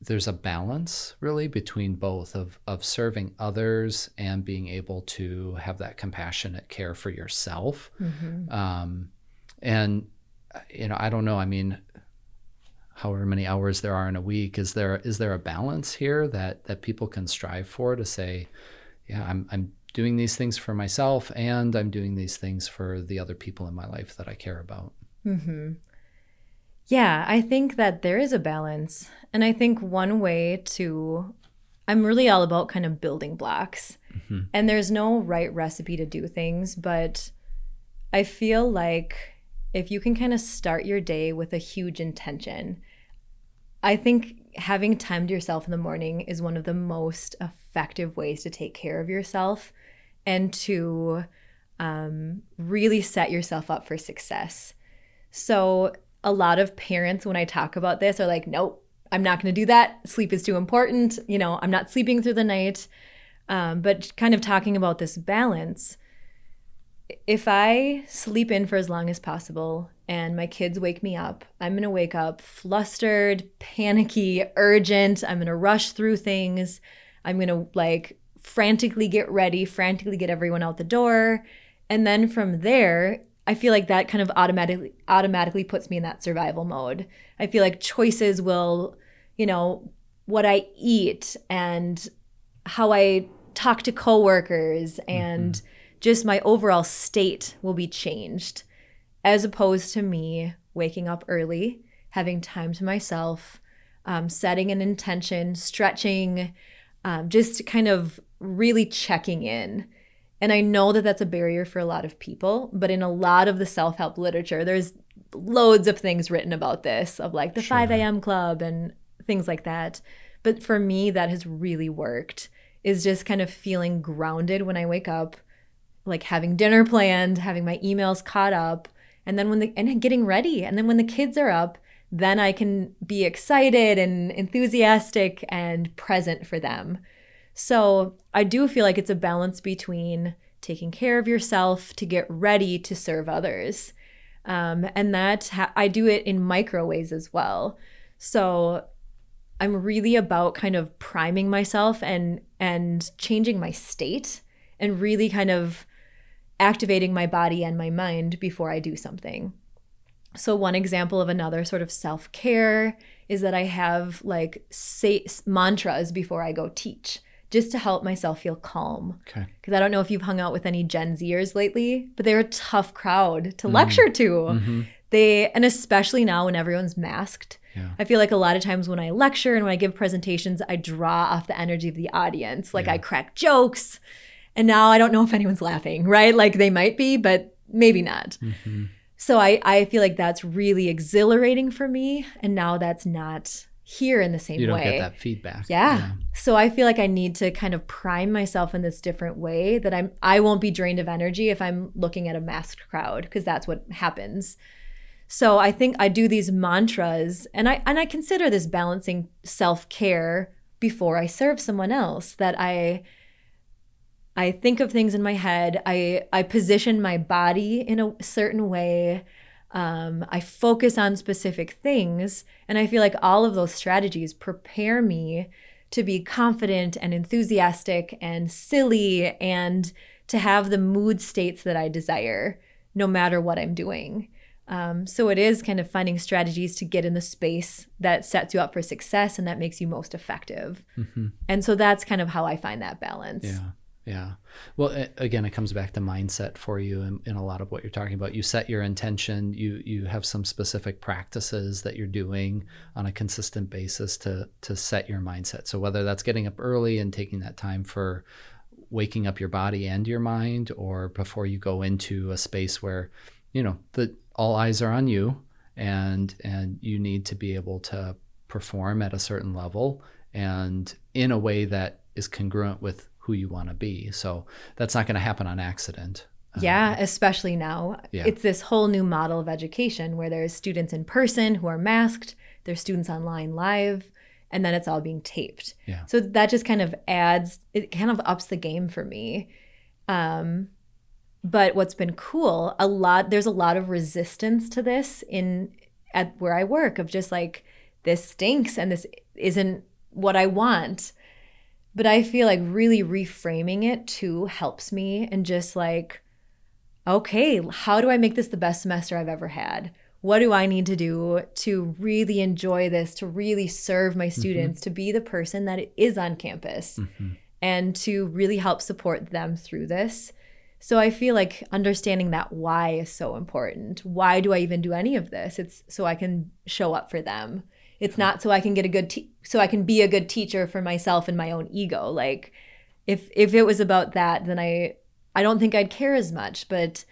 there's a balance really between both of of serving others and being able to have that compassionate care for yourself. Mm-hmm. um, and you know i don't know i mean however many hours there are in a week is there is there a balance here that that people can strive for to say yeah i'm i'm doing these things for myself and i'm doing these things for the other people in my life that i care about Mm-hmm. Yeah, I think that there is a balance. And I think one way to, I'm really all about kind of building blocks. Mhm. And there's no right recipe to do things, but I feel like if you can kind of start your day with a huge intention, I think having time to yourself in the morning is one of the most effective ways to take care of yourself and to um, really set yourself up for success. So, a lot of parents, when I talk about this, are like, nope, I'm not going to do that. Sleep is too important. You know, I'm not sleeping through the night. Um, but kind of talking about this balance, if I sleep in for as long as possible and my kids wake me up, I'm going to wake up flustered, panicky, urgent. I'm going to rush through things. I'm going to like frantically get ready, frantically get everyone out the door. And then from there, I feel like that kind of automatically automatically puts me in that survival mode. I feel like choices will, you know, what I eat and how I talk to coworkers mm-hmm. and just my overall state will be changed as opposed to me waking up early, having time to myself, um, setting an intention, stretching, um, just kind of really checking in. And I know that that's a barrier for a lot of people, but in a lot of the self help literature, there's loads of things written about this, of like the Sure. 5 a.m. club and things like that. But for me, that has really worked, is just kind of feeling grounded when I wake up, like having dinner planned, having my emails caught up, and then when the, and getting ready. And then when the kids are up, then I can be excited and enthusiastic and present for them. So I do feel like it's a balance between taking care of yourself to get ready to serve others. Um, and that ha- I do it in micro ways as well. So I'm really about kind of priming myself and and changing my state and really kind of activating my body and my mind before I do something. So one example of another sort of self-care is that I have like say mantras before I go teach just to help myself feel calm. okay Because I don't know if you've hung out with any Gen Zers lately, but they're a tough crowd to lecture to. Mhm. They and especially now when everyone's masked, yeah I feel like a lot of times when I lecture and when I give presentations, I draw off the energy of the audience. Like Yeah. I crack jokes, and now I don't know if anyone's laughing, right? Like they might be, but maybe not. Mhm. So I, I feel like that's really exhilarating for me. And now that's not here in the same way. you don't way. get that feedback Yeah. So I feel like I need to kind of prime myself in this different way that I'm I won't be drained of energy if I'm looking at a masked crowd because that's what happens. So I think I do these mantras and I and I consider this balancing self-care before I serve someone else that I I think of things in my head. I I position my body in a certain way. Um, I focus on specific things, and I feel like all of those strategies prepare me to be confident and enthusiastic and silly and to have the mood states that I desire, no matter what I'm doing. Um, so it is kind of finding strategies to get in the space that sets you up for success and that makes you most effective. Mhm. And so that's kind of how I find that balance. Yeah. Yeah. Well, a- again, it comes back to mindset for you in, in a lot of what you're talking about. You set your intention. You you have some specific practices that you're doing on a consistent basis to to set your mindset. So whether that's getting up early and taking that time for waking up your body and your mind, or before you go into a space where, you know, the all eyes are on you, and and you need to be able to perform at a certain level and in a way that is congruent with who you want to be. So that's not going to happen on accident. Yeah, especially now. Yeah. It's this whole new model of education where there's students in person who are masked, there's students online live, and then it's all being taped. Yeah. So that just kind of adds it kind of ups the game for me. Um but what's been cool, a lot there's a lot of resistance to this in at where I work of just like this stinks and this isn't what I want. But I feel like really reframing it too helps me and just like, okay, how do I make this the best semester I've ever had? What do I need to do to really enjoy this, to really serve my mm-hmm. students, to be the person that is on campus, mm-hmm. and to really help support them through this? So I feel like understanding that why is so important. Why do I even do any of this? It's so I can show up for them. It's not so I can get a good te- so I can be a good teacher for myself and my own ego. Like if if it was about that, then I I don't think I'd care as much, but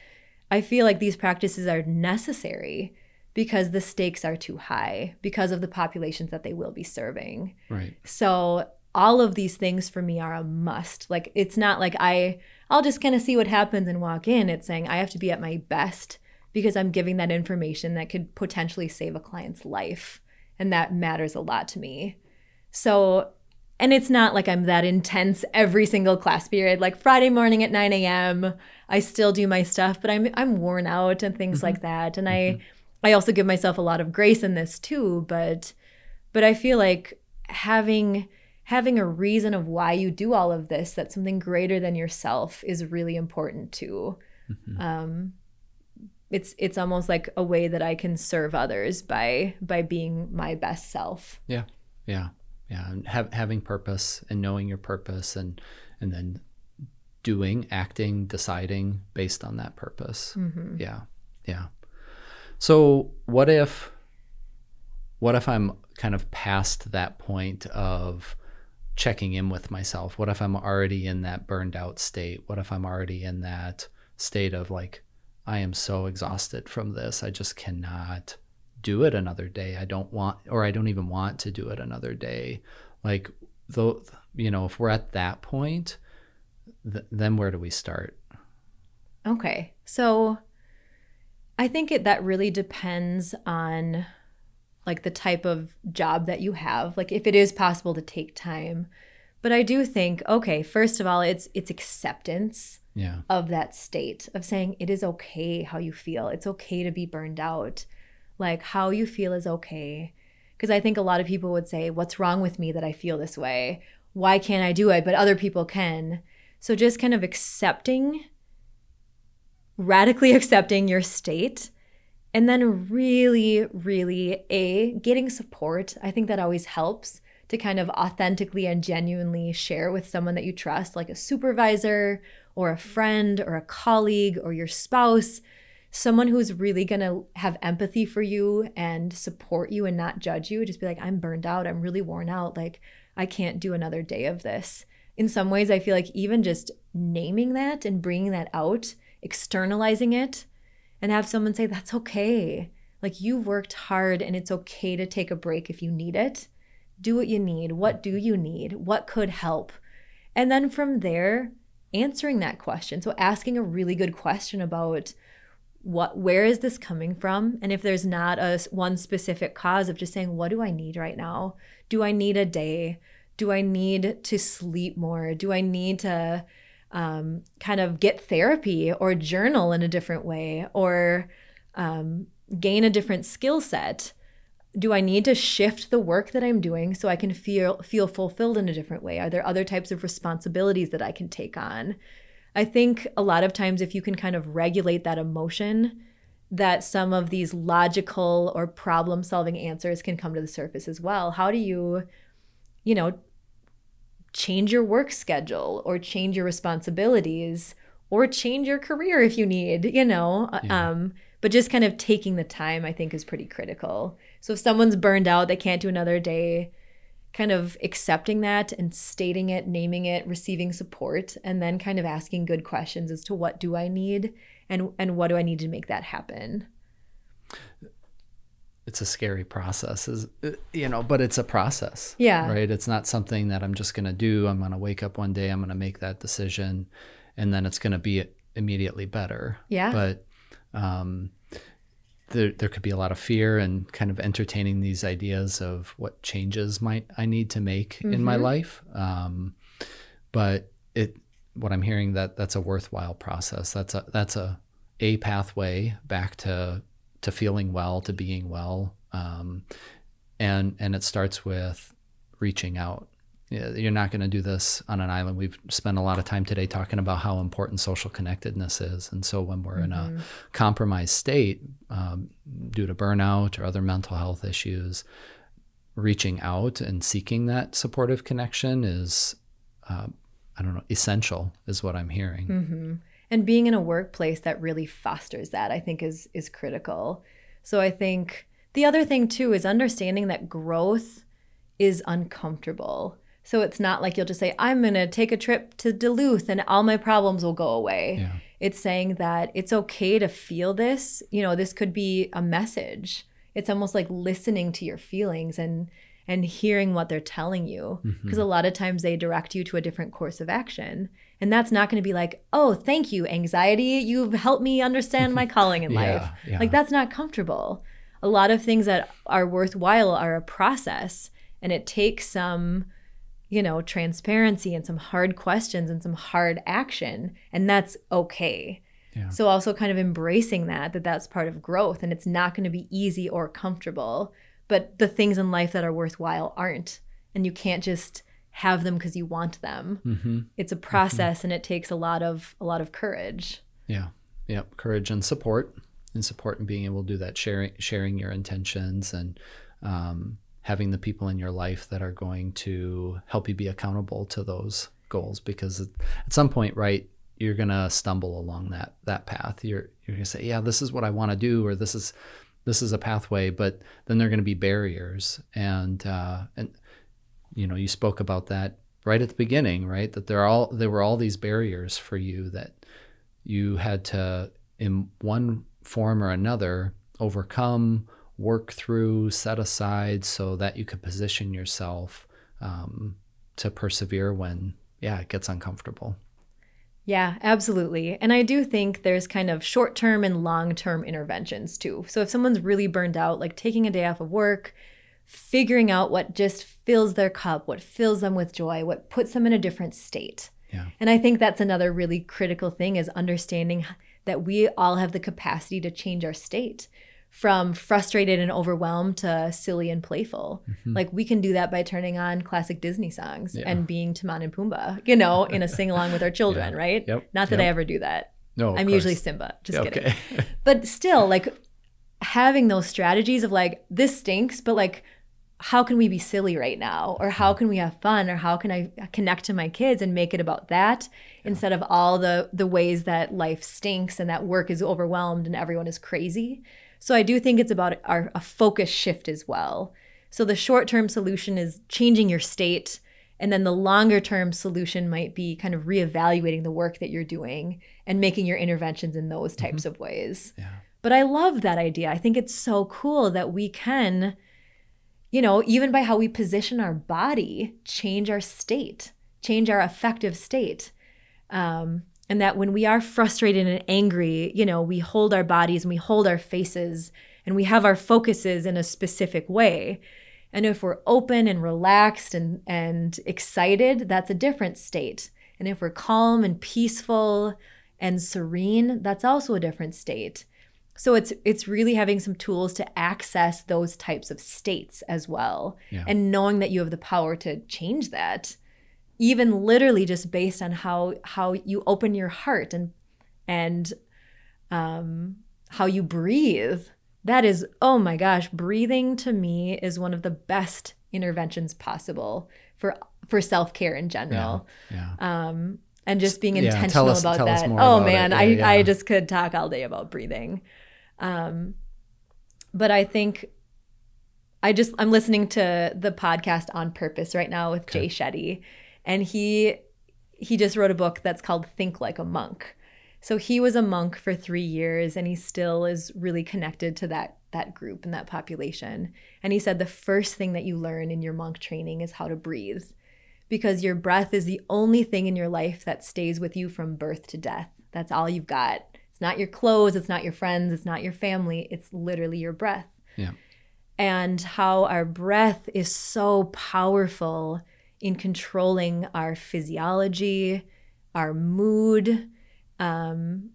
I feel like these practices are necessary because the stakes are too high because of the populations that they will be serving. Right. So all of these things for me are a must. Like it's not like I I'll just kind of see what happens and walk in. It's saying I have to be at my best because I'm giving that information that could potentially save a client's life and that matters a lot to me. So and it's not like I'm that intense every single class period. Like Friday morning at 9 a.m., I still do my stuff, but I'm I'm worn out and things mm-hmm. like that. And I mm-hmm. I also give myself a lot of grace in this too, but but I feel like having having a reason of why you do all of this that's something greater than yourself is really important too mm-hmm. um, it's it's almost like a way that i can serve others by by being my best self Yeah. Yeah. Yeah. And have, having purpose and knowing your purpose and and then doing, acting, deciding based on that purpose. Mm-hmm. Yeah. Yeah. So what if what if I'm kind of past that point of checking in with myself? What if I'm already in that burned out state? What if I'm already in that state of like, I am so exhausted from this. I just cannot do it another day. I don't want, or I don't even want to do it another day. Like, though, you know, if we're at that point, th- then where do we start? Okay. So I think it that really depends on like the type of job that you have. Like if it is possible to take time. But I do think okay, first of all, it's it's acceptance Yeah. of that state of saying it is okay how you feel. It's okay to be burned out. Like how you feel is okay. Because I think a lot of people would say, What's wrong with me that I feel this way? Why can't I do it? But other people can. So just kind of accepting, radically accepting your state. And then really, really, A, getting support. I think that always helps to kind of authentically and genuinely share with someone that you trust, like a supervisor or a friend or a colleague or your spouse, someone who's really to have empathy for you and support you and not judge you. Just be like, I'm burned out. I'm really worn out. Like, I can't do another day of this. In some ways, I feel like even just naming that and bringing that out, externalizing it, and have someone say, That's okay. Like, you've worked hard and it's okay to take a break if you need it. Do what you need. What do you need? What could help? And then from there, answering that question. So, asking a really good question about what where is this coming from and if there's not a one specific cause of just saying what do i need right now do i need a day do i need to sleep more do i need to um, kind of get therapy or journal in a different way or um, gain a different skill set do i need to shift the work that i'm doing so i can feel feel fulfilled in a different way are there other types of responsibilities that i can take on I think a lot of times, if you can kind of regulate that emotion, that some of these logical or problem solving answers can come to the surface as well. How do you, you know, change your work schedule or change your responsibilities or change your career if you need, you know. Yeah. Um, but just kind of taking the time, I think, is pretty critical. So if someone's burned out, they can't do another day, kind of accepting that and stating it, naming it, receiving support, and then kind of asking good questions as to what do I need and and what do I need to make that happen. it's a scary process is you know but it's a process Yeah. right it's not something that i'm just going to do i'm going to wake up one day i'm going to make that decision and then it's going to be immediately better Yeah. but um there, there could be a lot of fear and kind of entertaining these ideas of what changes might I need to make in my Mhm. life. Um, but it, what I'm hearing that that's a worthwhile process. That's a that's a a pathway back to to feeling well, to being well, um, and and it starts with reaching out. Yeah, You're not going to do this on an island. We've spent a lot of time today talking about how important social connectedness is, and so when we're in a compromised state um, due to burnout or other mental health issues, reaching out and seeking that supportive connection is, uh, I don't know, essential is what I'm hearing. hmm And being in a workplace that really fosters that, I think, is is critical. So I think the other thing too is understanding that growth is uncomfortable. So it's not like you'll just say, I'm gonna take a trip to Duluth and all my problems will go away. Yeah. It's saying that it's okay to feel this. You know, this could be a message. It's almost like listening to your feelings and and hearing what they're telling you. Mm-hmm. Because a lot of times they direct you to a different course of action. And that's not going to be like, oh, thank you, anxiety. You've helped me understand my calling in life. Yeah, yeah. Like that's not comfortable. A lot of things that are worthwhile are a process and it takes some you know, transparency and some hard questions and some hard action, and that's okay. Yeah. So also kind of embracing that that that's part of growth and it's not going to be easy or comfortable, but the things in life that are worthwhile aren't. And you can't just have them because you want them. hmm It's a process and it takes a lot of a lot of courage. Yeah. Yep. Courage and support, and support and being able to do that, sharing sharing your intentions and um, having the people in your life that are going to help you be accountable to those goals. Because at some point, right, you're gonna stumble along that that path. You're you're gonna say, yeah, this is what I want to do, or this is this is a pathway, but then there are going to be barriers, and uh, and you know, you spoke about that right at the beginning, right? That there are all there were all these barriers for you that you had to in one form or another overcome work through set aside so that you could position yourself um, to persevere when yeah it gets uncomfortable Yeah, absolutely. And I do think there's kind of short term and long term interventions too. So if someone's really burned out, like taking a day off of work, figuring out what just fills their cup, what fills them with joy, what puts them in a different state. yeah And I think that's another really critical thing is understanding that we all have the capacity to change our state from frustrated and overwhelmed to silly and playful. Mm-hmm. Like we can do that by turning on classic Disney songs Yeah. and being Timon and Pumbaa, you know, in a sing along with our children, Yeah. right? Yep. Not that I ever do that. no I'm usually. Simba. Just kidding. okay But still, like having those strategies of like, this stinks, but like, how can we be silly right now? Or how mm-hmm. can we have fun? Or how can I connect to my kids and make it about that instead of all the the ways that life stinks and that work is overwhelmed and everyone is crazy? So I do think it's about our, a focus shift as well. So the short term solution is changing your state. And then the longer term solution might be kind of reevaluating the work that you're doing and making your interventions in those types of ways. yeah But I love that idea. I think it's so cool that we can, you know, even by how we position our body, change our state, change our affective state. Um, and that when we are frustrated and angry, you know, we hold our bodies and we hold our faces and we have our focuses in a specific way. And if we're open and relaxed and, and excited, that's a different state. And if we're calm and peaceful and serene, that's also a different state. So it's it's really having some tools to access those types of states as well. Yeah. And knowing that you have the power to change that, even literally just based on how how you open your heart and and um, how you breathe. That is, oh my gosh, breathing to me is one of the best interventions possible for for self-care in general Yeah. um, and just being Yeah, intentional us- about that. Oh about man, Yeah, I, yeah. I just could talk all day about breathing. Um, but I think I just I'm listening to the podcast on purpose right now with Jay Shetty, and he he just wrote a book that's called Think Like a Monk. So he was a monk for three years, and he still is really connected to that that group and that population. And he said the first thing that you learn in your monk training is how to breathe because your breath is the only thing in your life that stays with you from birth to death. That's all you've got. It's not your clothes, it's not your friends, it's not your family, it's literally your breath. Yeah. And how our breath is so powerful in controlling our physiology, our mood, um,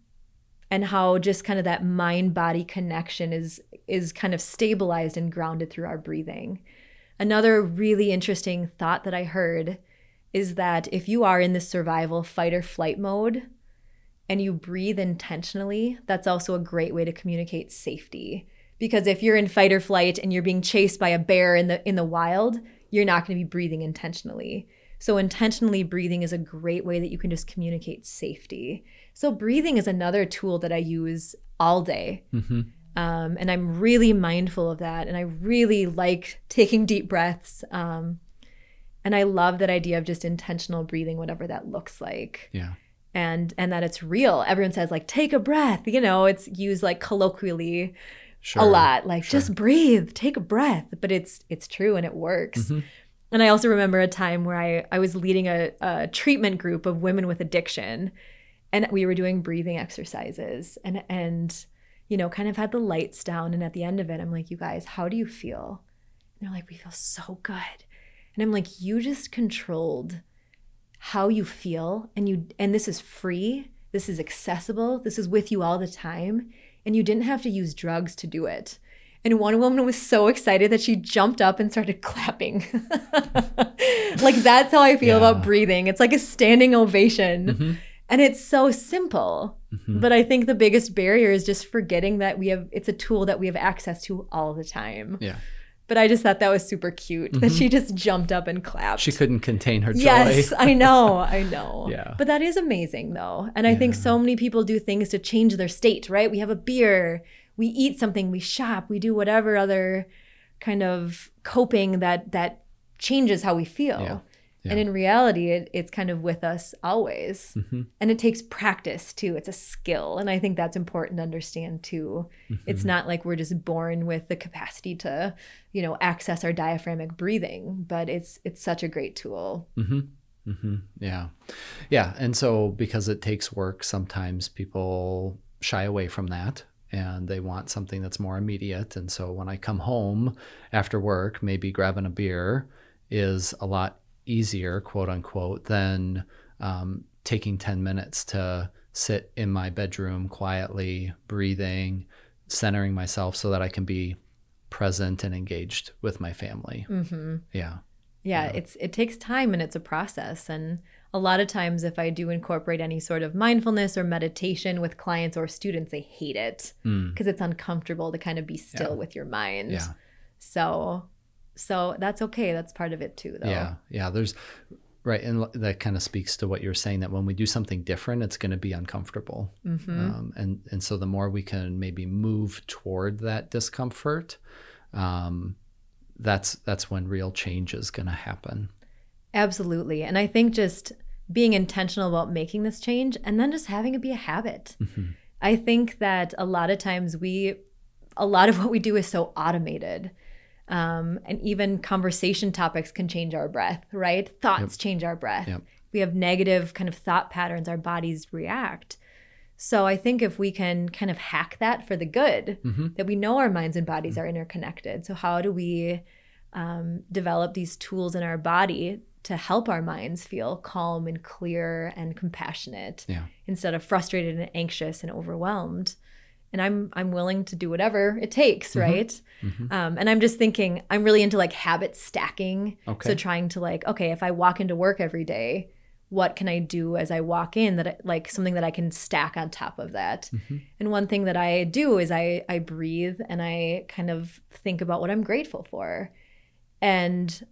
and how just kind of that mind body connection is is kind of stabilized and grounded through our breathing. Another really interesting thought that I heard is that if you are in this survival fight or flight mode and you breathe intentionally, that's also a great way to communicate safety. Because if you're in fight or flight and you're being chased by a bear in the in the wild, you're not going to be breathing intentionally. So intentionally breathing is a great way that you can just communicate safety. So breathing is another tool that I use all day. hmm Um, and I'm really mindful of that. And I really like taking deep breaths. Um, and I love that idea of just intentional breathing, whatever that looks like. Yeah. And and that it's real. Everyone says like take a breath. You know, it's used like colloquially Sure. a lot, like Sure. just breathe, take a breath. But it's it's true and it works. Mhm. And I also remember a time where I, I was leading a, a treatment group of women with addiction and we were doing breathing exercises and and you know kind of had the lights down and at the end of it i'm like you guys how do you feel and they're like we feel so good and i'm like you just controlled how you feel and you and this is free this is accessible this is with you all the time and you didn't have to use drugs to do it and one woman was so excited that she jumped up and started clapping. like that's how I feel Yeah. about breathing. It's like a standing ovation. Mhm. And it's so simple. Mhm. But I think the biggest barrier is just forgetting that we have it's a tool that we have access to all the time. Yeah. But I just thought that was super cute that she mm-hmm. just jumped up and clapped. She couldn't contain her joy. Yes, I know, I know. Yeah. But that is amazing though. And I think so many people do things to change their state, right? We have a beer, we eat something, we shop, we do whatever other kind of coping that that changes how we feel. Yeah. Yeah. And in reality, it, it's kind of with us always. Mhm. And it takes practice too. It's a skill. And I think that's important to understand too. Mm-hmm. It's not like we're just born with the capacity to, you know, access our diaphragmic breathing, but it's it's such a great tool. Mm-hmm. Mm-hmm. Yeah. Yeah. And so because it takes work, sometimes people shy away from that and they want something that's more immediate. And so when I come home after work, maybe grabbing a beer is a lot easier, quote unquote, than um, taking 10 minutes to sit in my bedroom quietly, breathing, centering myself so that I can be present and engaged with my family. Mm-hmm. Yeah. Yeah, Yeah. it's it takes time and it's a process. And a lot of times, if I do incorporate any sort of mindfulness or meditation with clients or students, they hate it Mm. because it's uncomfortable to kind of be still Yeah. with your mind. Yeah. So, so that's okay. That's part of it too, though. Yeah, yeah. There's right, and that kind of speaks to what you're saying that when we do something different, it's going to be uncomfortable, hmm um, and and so the more we can maybe move toward that discomfort, um, that's that's when real change is going to happen. Absolutely. And I think just being intentional about making this change and then just having it be a habit. Mhm. I think that a lot of times we, a lot of what we do is so automated. Um, and even conversation topics can change our breath, right? Thoughts change our breath. Yep. We have negative kind of thought patterns, our bodies react. So I think if we can kind of hack that for the good, Mhm. that we know our minds and bodies are interconnected. So how do we um, develop these tools in our body to help our minds feel calm and clear and compassionate Yeah. instead of frustrated and anxious and overwhelmed? And I'm I'm willing to do whatever it takes, right? Mhm. Um, and I'm just thinking I'm really into like habit stacking. Okay. So trying to like, okay, if I walk into work every day, what can I do as I walk in that I, like something that I can stack on top of that? Mhm. And one thing that I do is I I breathe and I kind of think about what I'm grateful for. And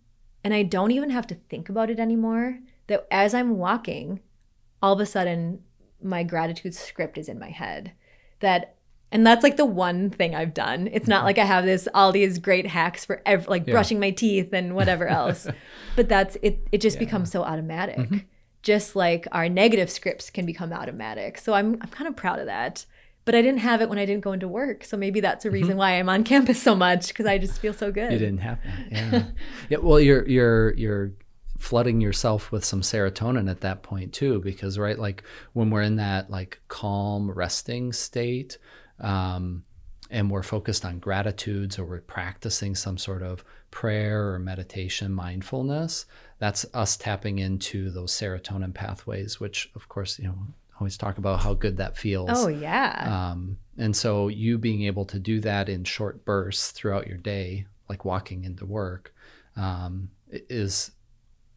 And I don't even have to think about it anymore. That as I'm walking, all of a sudden my gratitude script is in my head. That and that's like the one thing I've done. It's not like I have this all these great hacks for ev- like Yeah. brushing my teeth and whatever else. but that's it it just becomes so automatic. Mhm. Just like our negative scripts can become automatic. So I'm I'm kind of proud of that. But I didn't have it when I didn't go into work. So maybe that's a reason why I'm on campus so much because I just feel so good. Mm-hmm. You didn't have that. Yeah. yeah. Well, you're you're you're flooding yourself with some serotonin at that point too, because right, like when we're in that like calm, resting state, um, and we're focused on gratitudes or we're practicing some sort of prayer or meditation, mindfulness. That's us tapping into those serotonin pathways, which of course you know always talk about how good that feels. Oh yeah. Um, and so you being able to do that in short bursts throughout your day, like walking into work, um, is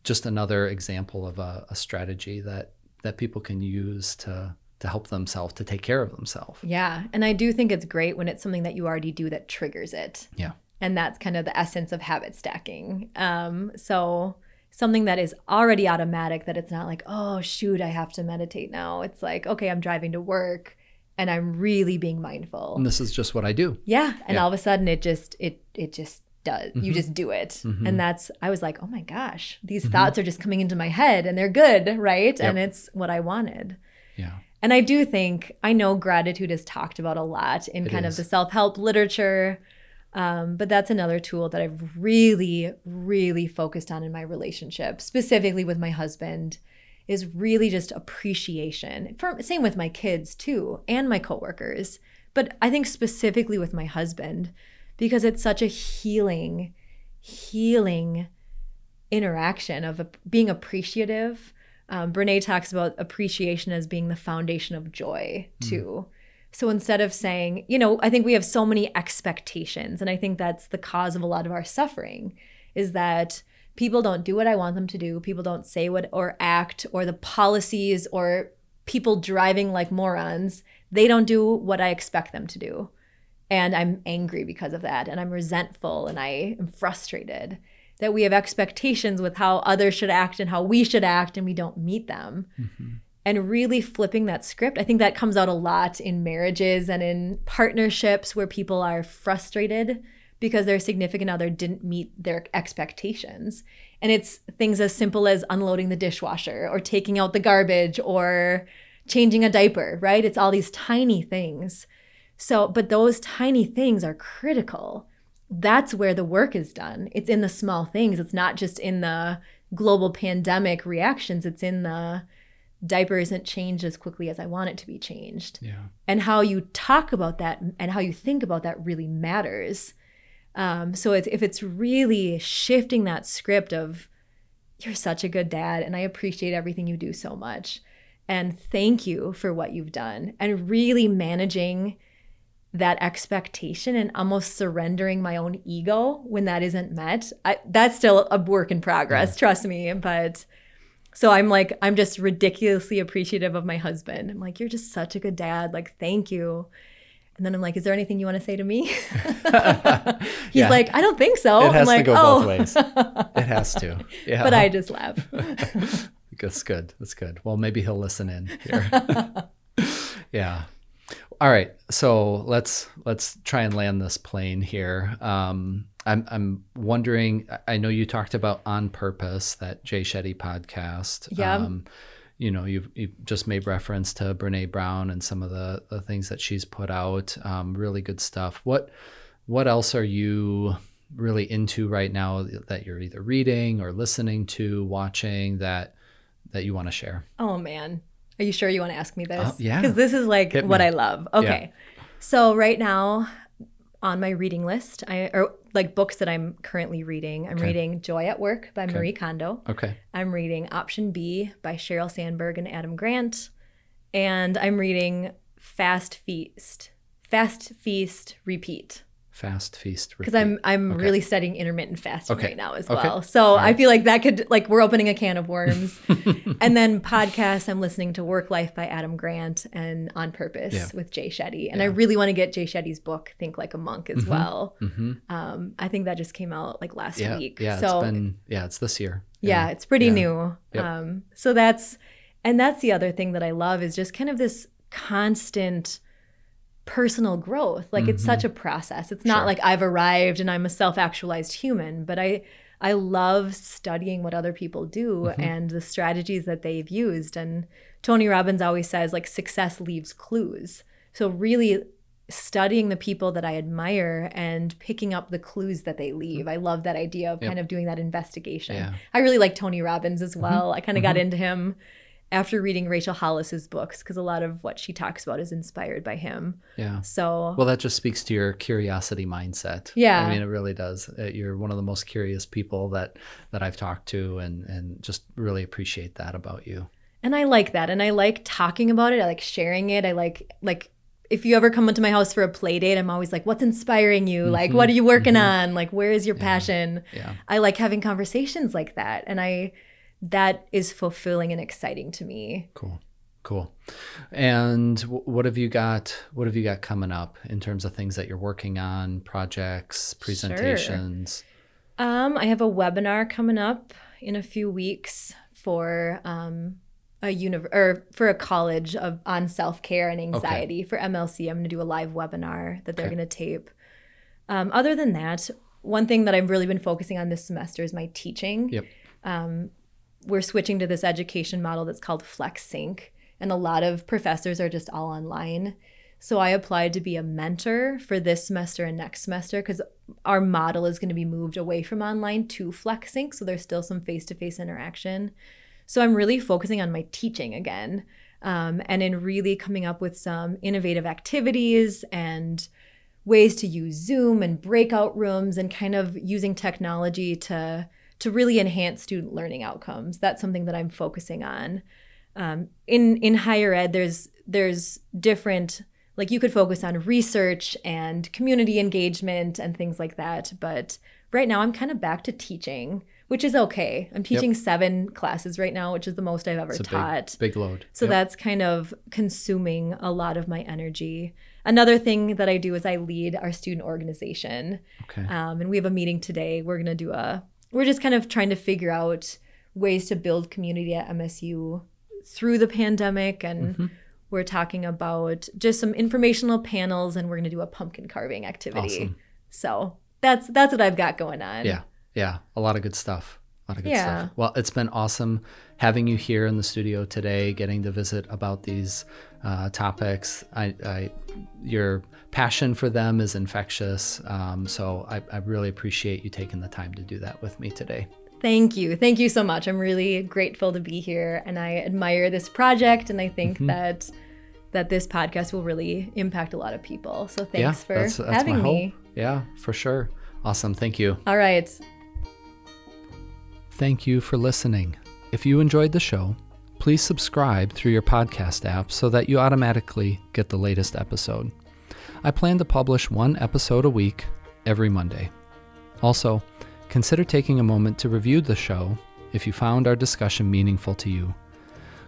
just another example of a, a strategy that that people can use to to help themselves to take care of themselves. Yeah. And I do think it's great when it's something that you already do that triggers it. Yeah. And that's kind of the essence of habit stacking. Um, so something that is already automatic, that it's not like, oh, shoot, I have to meditate now. It's like, okay, I'm driving to work and I'm really being mindful. And this is just what I do. Yeah. And Yeah. all of a sudden it just, it, it just does. You Mhm. just do it. Mhm. And that's, I was like, oh my gosh, these Mhm. thoughts are just coming into my head and they're good. Right. Yep. And it's what I wanted. Yeah. And I do think, I know gratitude is talked about a lot in It kind is. of the self help literature. Um, but that's another tool that I've really, really focused on in my relationship, specifically with my husband, is really just appreciation. For, same with my kids too, and my coworkers. But I think specifically with my husband, because it's such a healing, healing interaction of being appreciative. Um, Brene talks about appreciation as being the foundation of joy, too. So instead of saying, you know, I think we have so many expectations, and I think that's the cause of a lot of our suffering is that people don't do what I want them to do. People don't say what or act, or the policies or people driving like morons, they don't do what I expect them to do. And I'm angry because of that. And I'm resentful and I am frustrated that we have expectations with how others should act and how we should act and we don't meet them. Mhm. And really flipping that script. I think that comes out a lot in marriages and in partnerships where people are frustrated because their significant other didn't meet their expectations. And it's things as simple as unloading the dishwasher or taking out the garbage or changing a diaper, right? It's all these tiny things. So, but those tiny things are critical. That's where the work is done. It's in the small things. It's not just in the global pandemic reactions, it's in the diaper isn't changed as quickly as I want it to be changed Yeah. and how you talk about that and how you think about that really matters. Um, so it's, if it's really shifting that script of you're such a good dad and I appreciate everything you do so much and thank you for what you've done and really managing that expectation and almost surrendering my own ego when that isn't met. I, that's still a work in progress, trust me, but so I'm like, I'm just ridiculously appreciative of my husband. I'm like, you're just such a good dad. Like, thank you. And then I'm like, is there anything you want to say to me? He's Yeah. like, I don't think so. It I'm has to like, go oh. both ways. It has to. Yeah. but I just laugh. That's good. That's good. Well, maybe he'll listen in here. yeah. All right. So let's let's try and land this plane here. Um, I'm I'm wondering. I- know you talked about on purpose that Jay Shetty podcast. Yeah. Um, you know, you've, you've just made reference to Brene Brown and some of the, the things that she's put out. Um, really good stuff. What what else are you really into right now that you're either reading or listening to, watching that that you want to share? Oh man. Are you sure you want to ask me this? Uh, yeah. Because this is like Hit what me. I love. Okay. So right now on my reading list, I or like books that I'm currently reading. I'm Okay. reading Joy at Work by Okay. Marie Kondo. Okay. I'm reading Option B by Sheryl Sandberg and Adam Grant. And I'm reading Fast Feast. Fast Feast Repeat Fast, feast, because I'm I'm Okay. really studying intermittent fasting Okay. right now as Okay. well. So I feel like that could like we're opening a can of worms. and then podcasts, I'm listening to Work Life by Adam Grant and On Purpose Yeah. with Jay Shetty, and I really want to get Jay Shetty's book Think Like a Monk as well. hmm Um, I think that just came out like last Yeah, week. yeah. so it's been yeah, it's this year. yeah, it's pretty Yeah. new. Yep. Um, so that's and that's the other thing that I love is just kind of this constant personal growth. Like it's such a process. It's not Mm-hmm. Sure. like I've arrived and I'm a self-actualized human, but I I love studying what other people do Mm-hmm. and the strategies that they've used. And Tony Robbins always says like success leaves clues. So really studying the people that I admire and picking up the clues that they leave. I love that idea of Yep. kind of doing that investigation. Yeah. I really like Tony Robbins as well. I kind of got into him after reading Rachel Hollis's books because a lot of what she talks about is inspired by him. Yeah. So Well, that just speaks to your curiosity mindset. Yeah. I mean, it really does. Uh, You're one of the most curious people that that I've talked to, and and just really appreciate that about you. and I like that. And I like talking about it. I like sharing it. I like like if you ever come into my house for a play date, I'm always like, what's inspiring you? Like, Mhm. what are you working Mhm. on? Like, where is your Yeah. passion? Yeah. I like having conversations like that. And I that is fulfilling and exciting to me. Cool. Cool. And what have you got? What have you got coming up in terms of things that you're working on, projects, presentations? Um, I have a webinar coming up in a few weeks for um, a univ- or for a college of on self care and anxiety for MLC. I'm going to do a live webinar that they're Okay. going to tape. Um, other than that, one thing that I've really been focusing on this semester is my teaching. Yep. Um, we're switching to this education model that's called Flex Sync, and a lot of professors are just all online. So I applied to be a mentor for this semester and next semester because our model is going to be moved away from online to FlexSync. So there's still some face to face interaction. So I'm really focusing on my teaching again um, and in really coming up with some innovative activities and ways to use Zoom and breakout rooms and kind of using technology to to really enhance student learning outcomes. That's something that I'm focusing on. Um, in in higher ed, there's there's different like you could focus on research and community engagement and things like that. But right now, I'm kind of back to teaching, which is okay. I'm teaching seven classes right now, which is the most I've ever taught. big, big load. So Yep. that's kind of consuming a lot of my energy. Another thing that I do is I lead our student organization. okay. Um, and we have a meeting today. We're going to do a, we're just kind of trying to figure out ways to build community at MSU through the pandemic. And Mhm. we're talking about just some informational panels and we're going to do a pumpkin carving activity. Awesome. So that's, that's what I've got going on. Yeah, yeah, a lot of good stuff. A lot of good Yeah. stuff. Well, it's been awesome having you here in the studio today, getting to visit about these uh, topics. I, I, your passion for them is infectious. Um, so I, I really appreciate you taking the time to do that with me today. Thank you. Thank you so much. I'm really grateful to be here and I admire this project and I think Mhm. that that this podcast will really impact a lot of people. So thanks yeah, for that's, that's having me. Yeah, for sure. Awesome. Thank you. All right. Thank you for listening. If you enjoyed the show, please subscribe through your podcast app so that you automatically get the latest episode. I plan to publish one episode a week every Monday. Also, consider taking a moment to review the show if you found our discussion meaningful to you.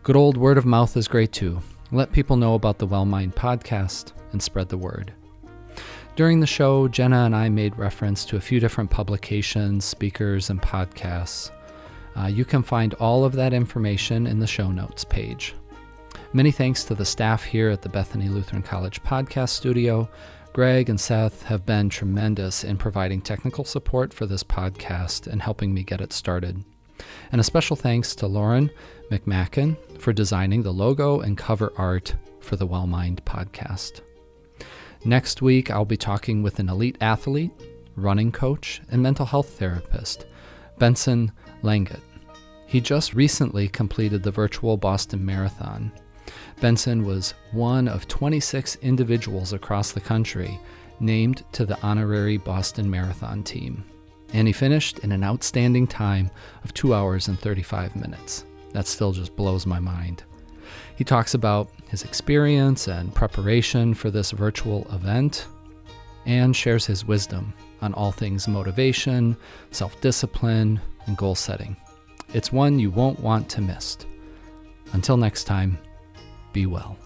Good old word of mouth is great too. Let people know about the Well Mind podcast and spread the word. During the show, Jenna and I made reference to a few different publications, speakers, and podcasts. Uh, you can find all of that information in the show notes page. Many thanks to the staff here at the Bethany Lutheran College podcast studio. Greg and Seth have been tremendous in providing technical support for this podcast and helping me get it started. And a special thanks to Lauren McMacken for designing the logo and cover art for the Well Mind podcast. Next week, I'll be talking with an elite athlete, running coach, and mental health therapist, Benson Langet. He just recently completed the virtual Boston Marathon. Benson was one of 26 individuals across the country named to the honorary Boston Marathon team. And he finished in an outstanding time of 2 hours and 35 minutes. That still just blows my mind. He talks about his experience and preparation for this virtual event. and shares his wisdom on all things motivation, self discipline, and goal setting. It's one you won't want to miss. Until next time, be well.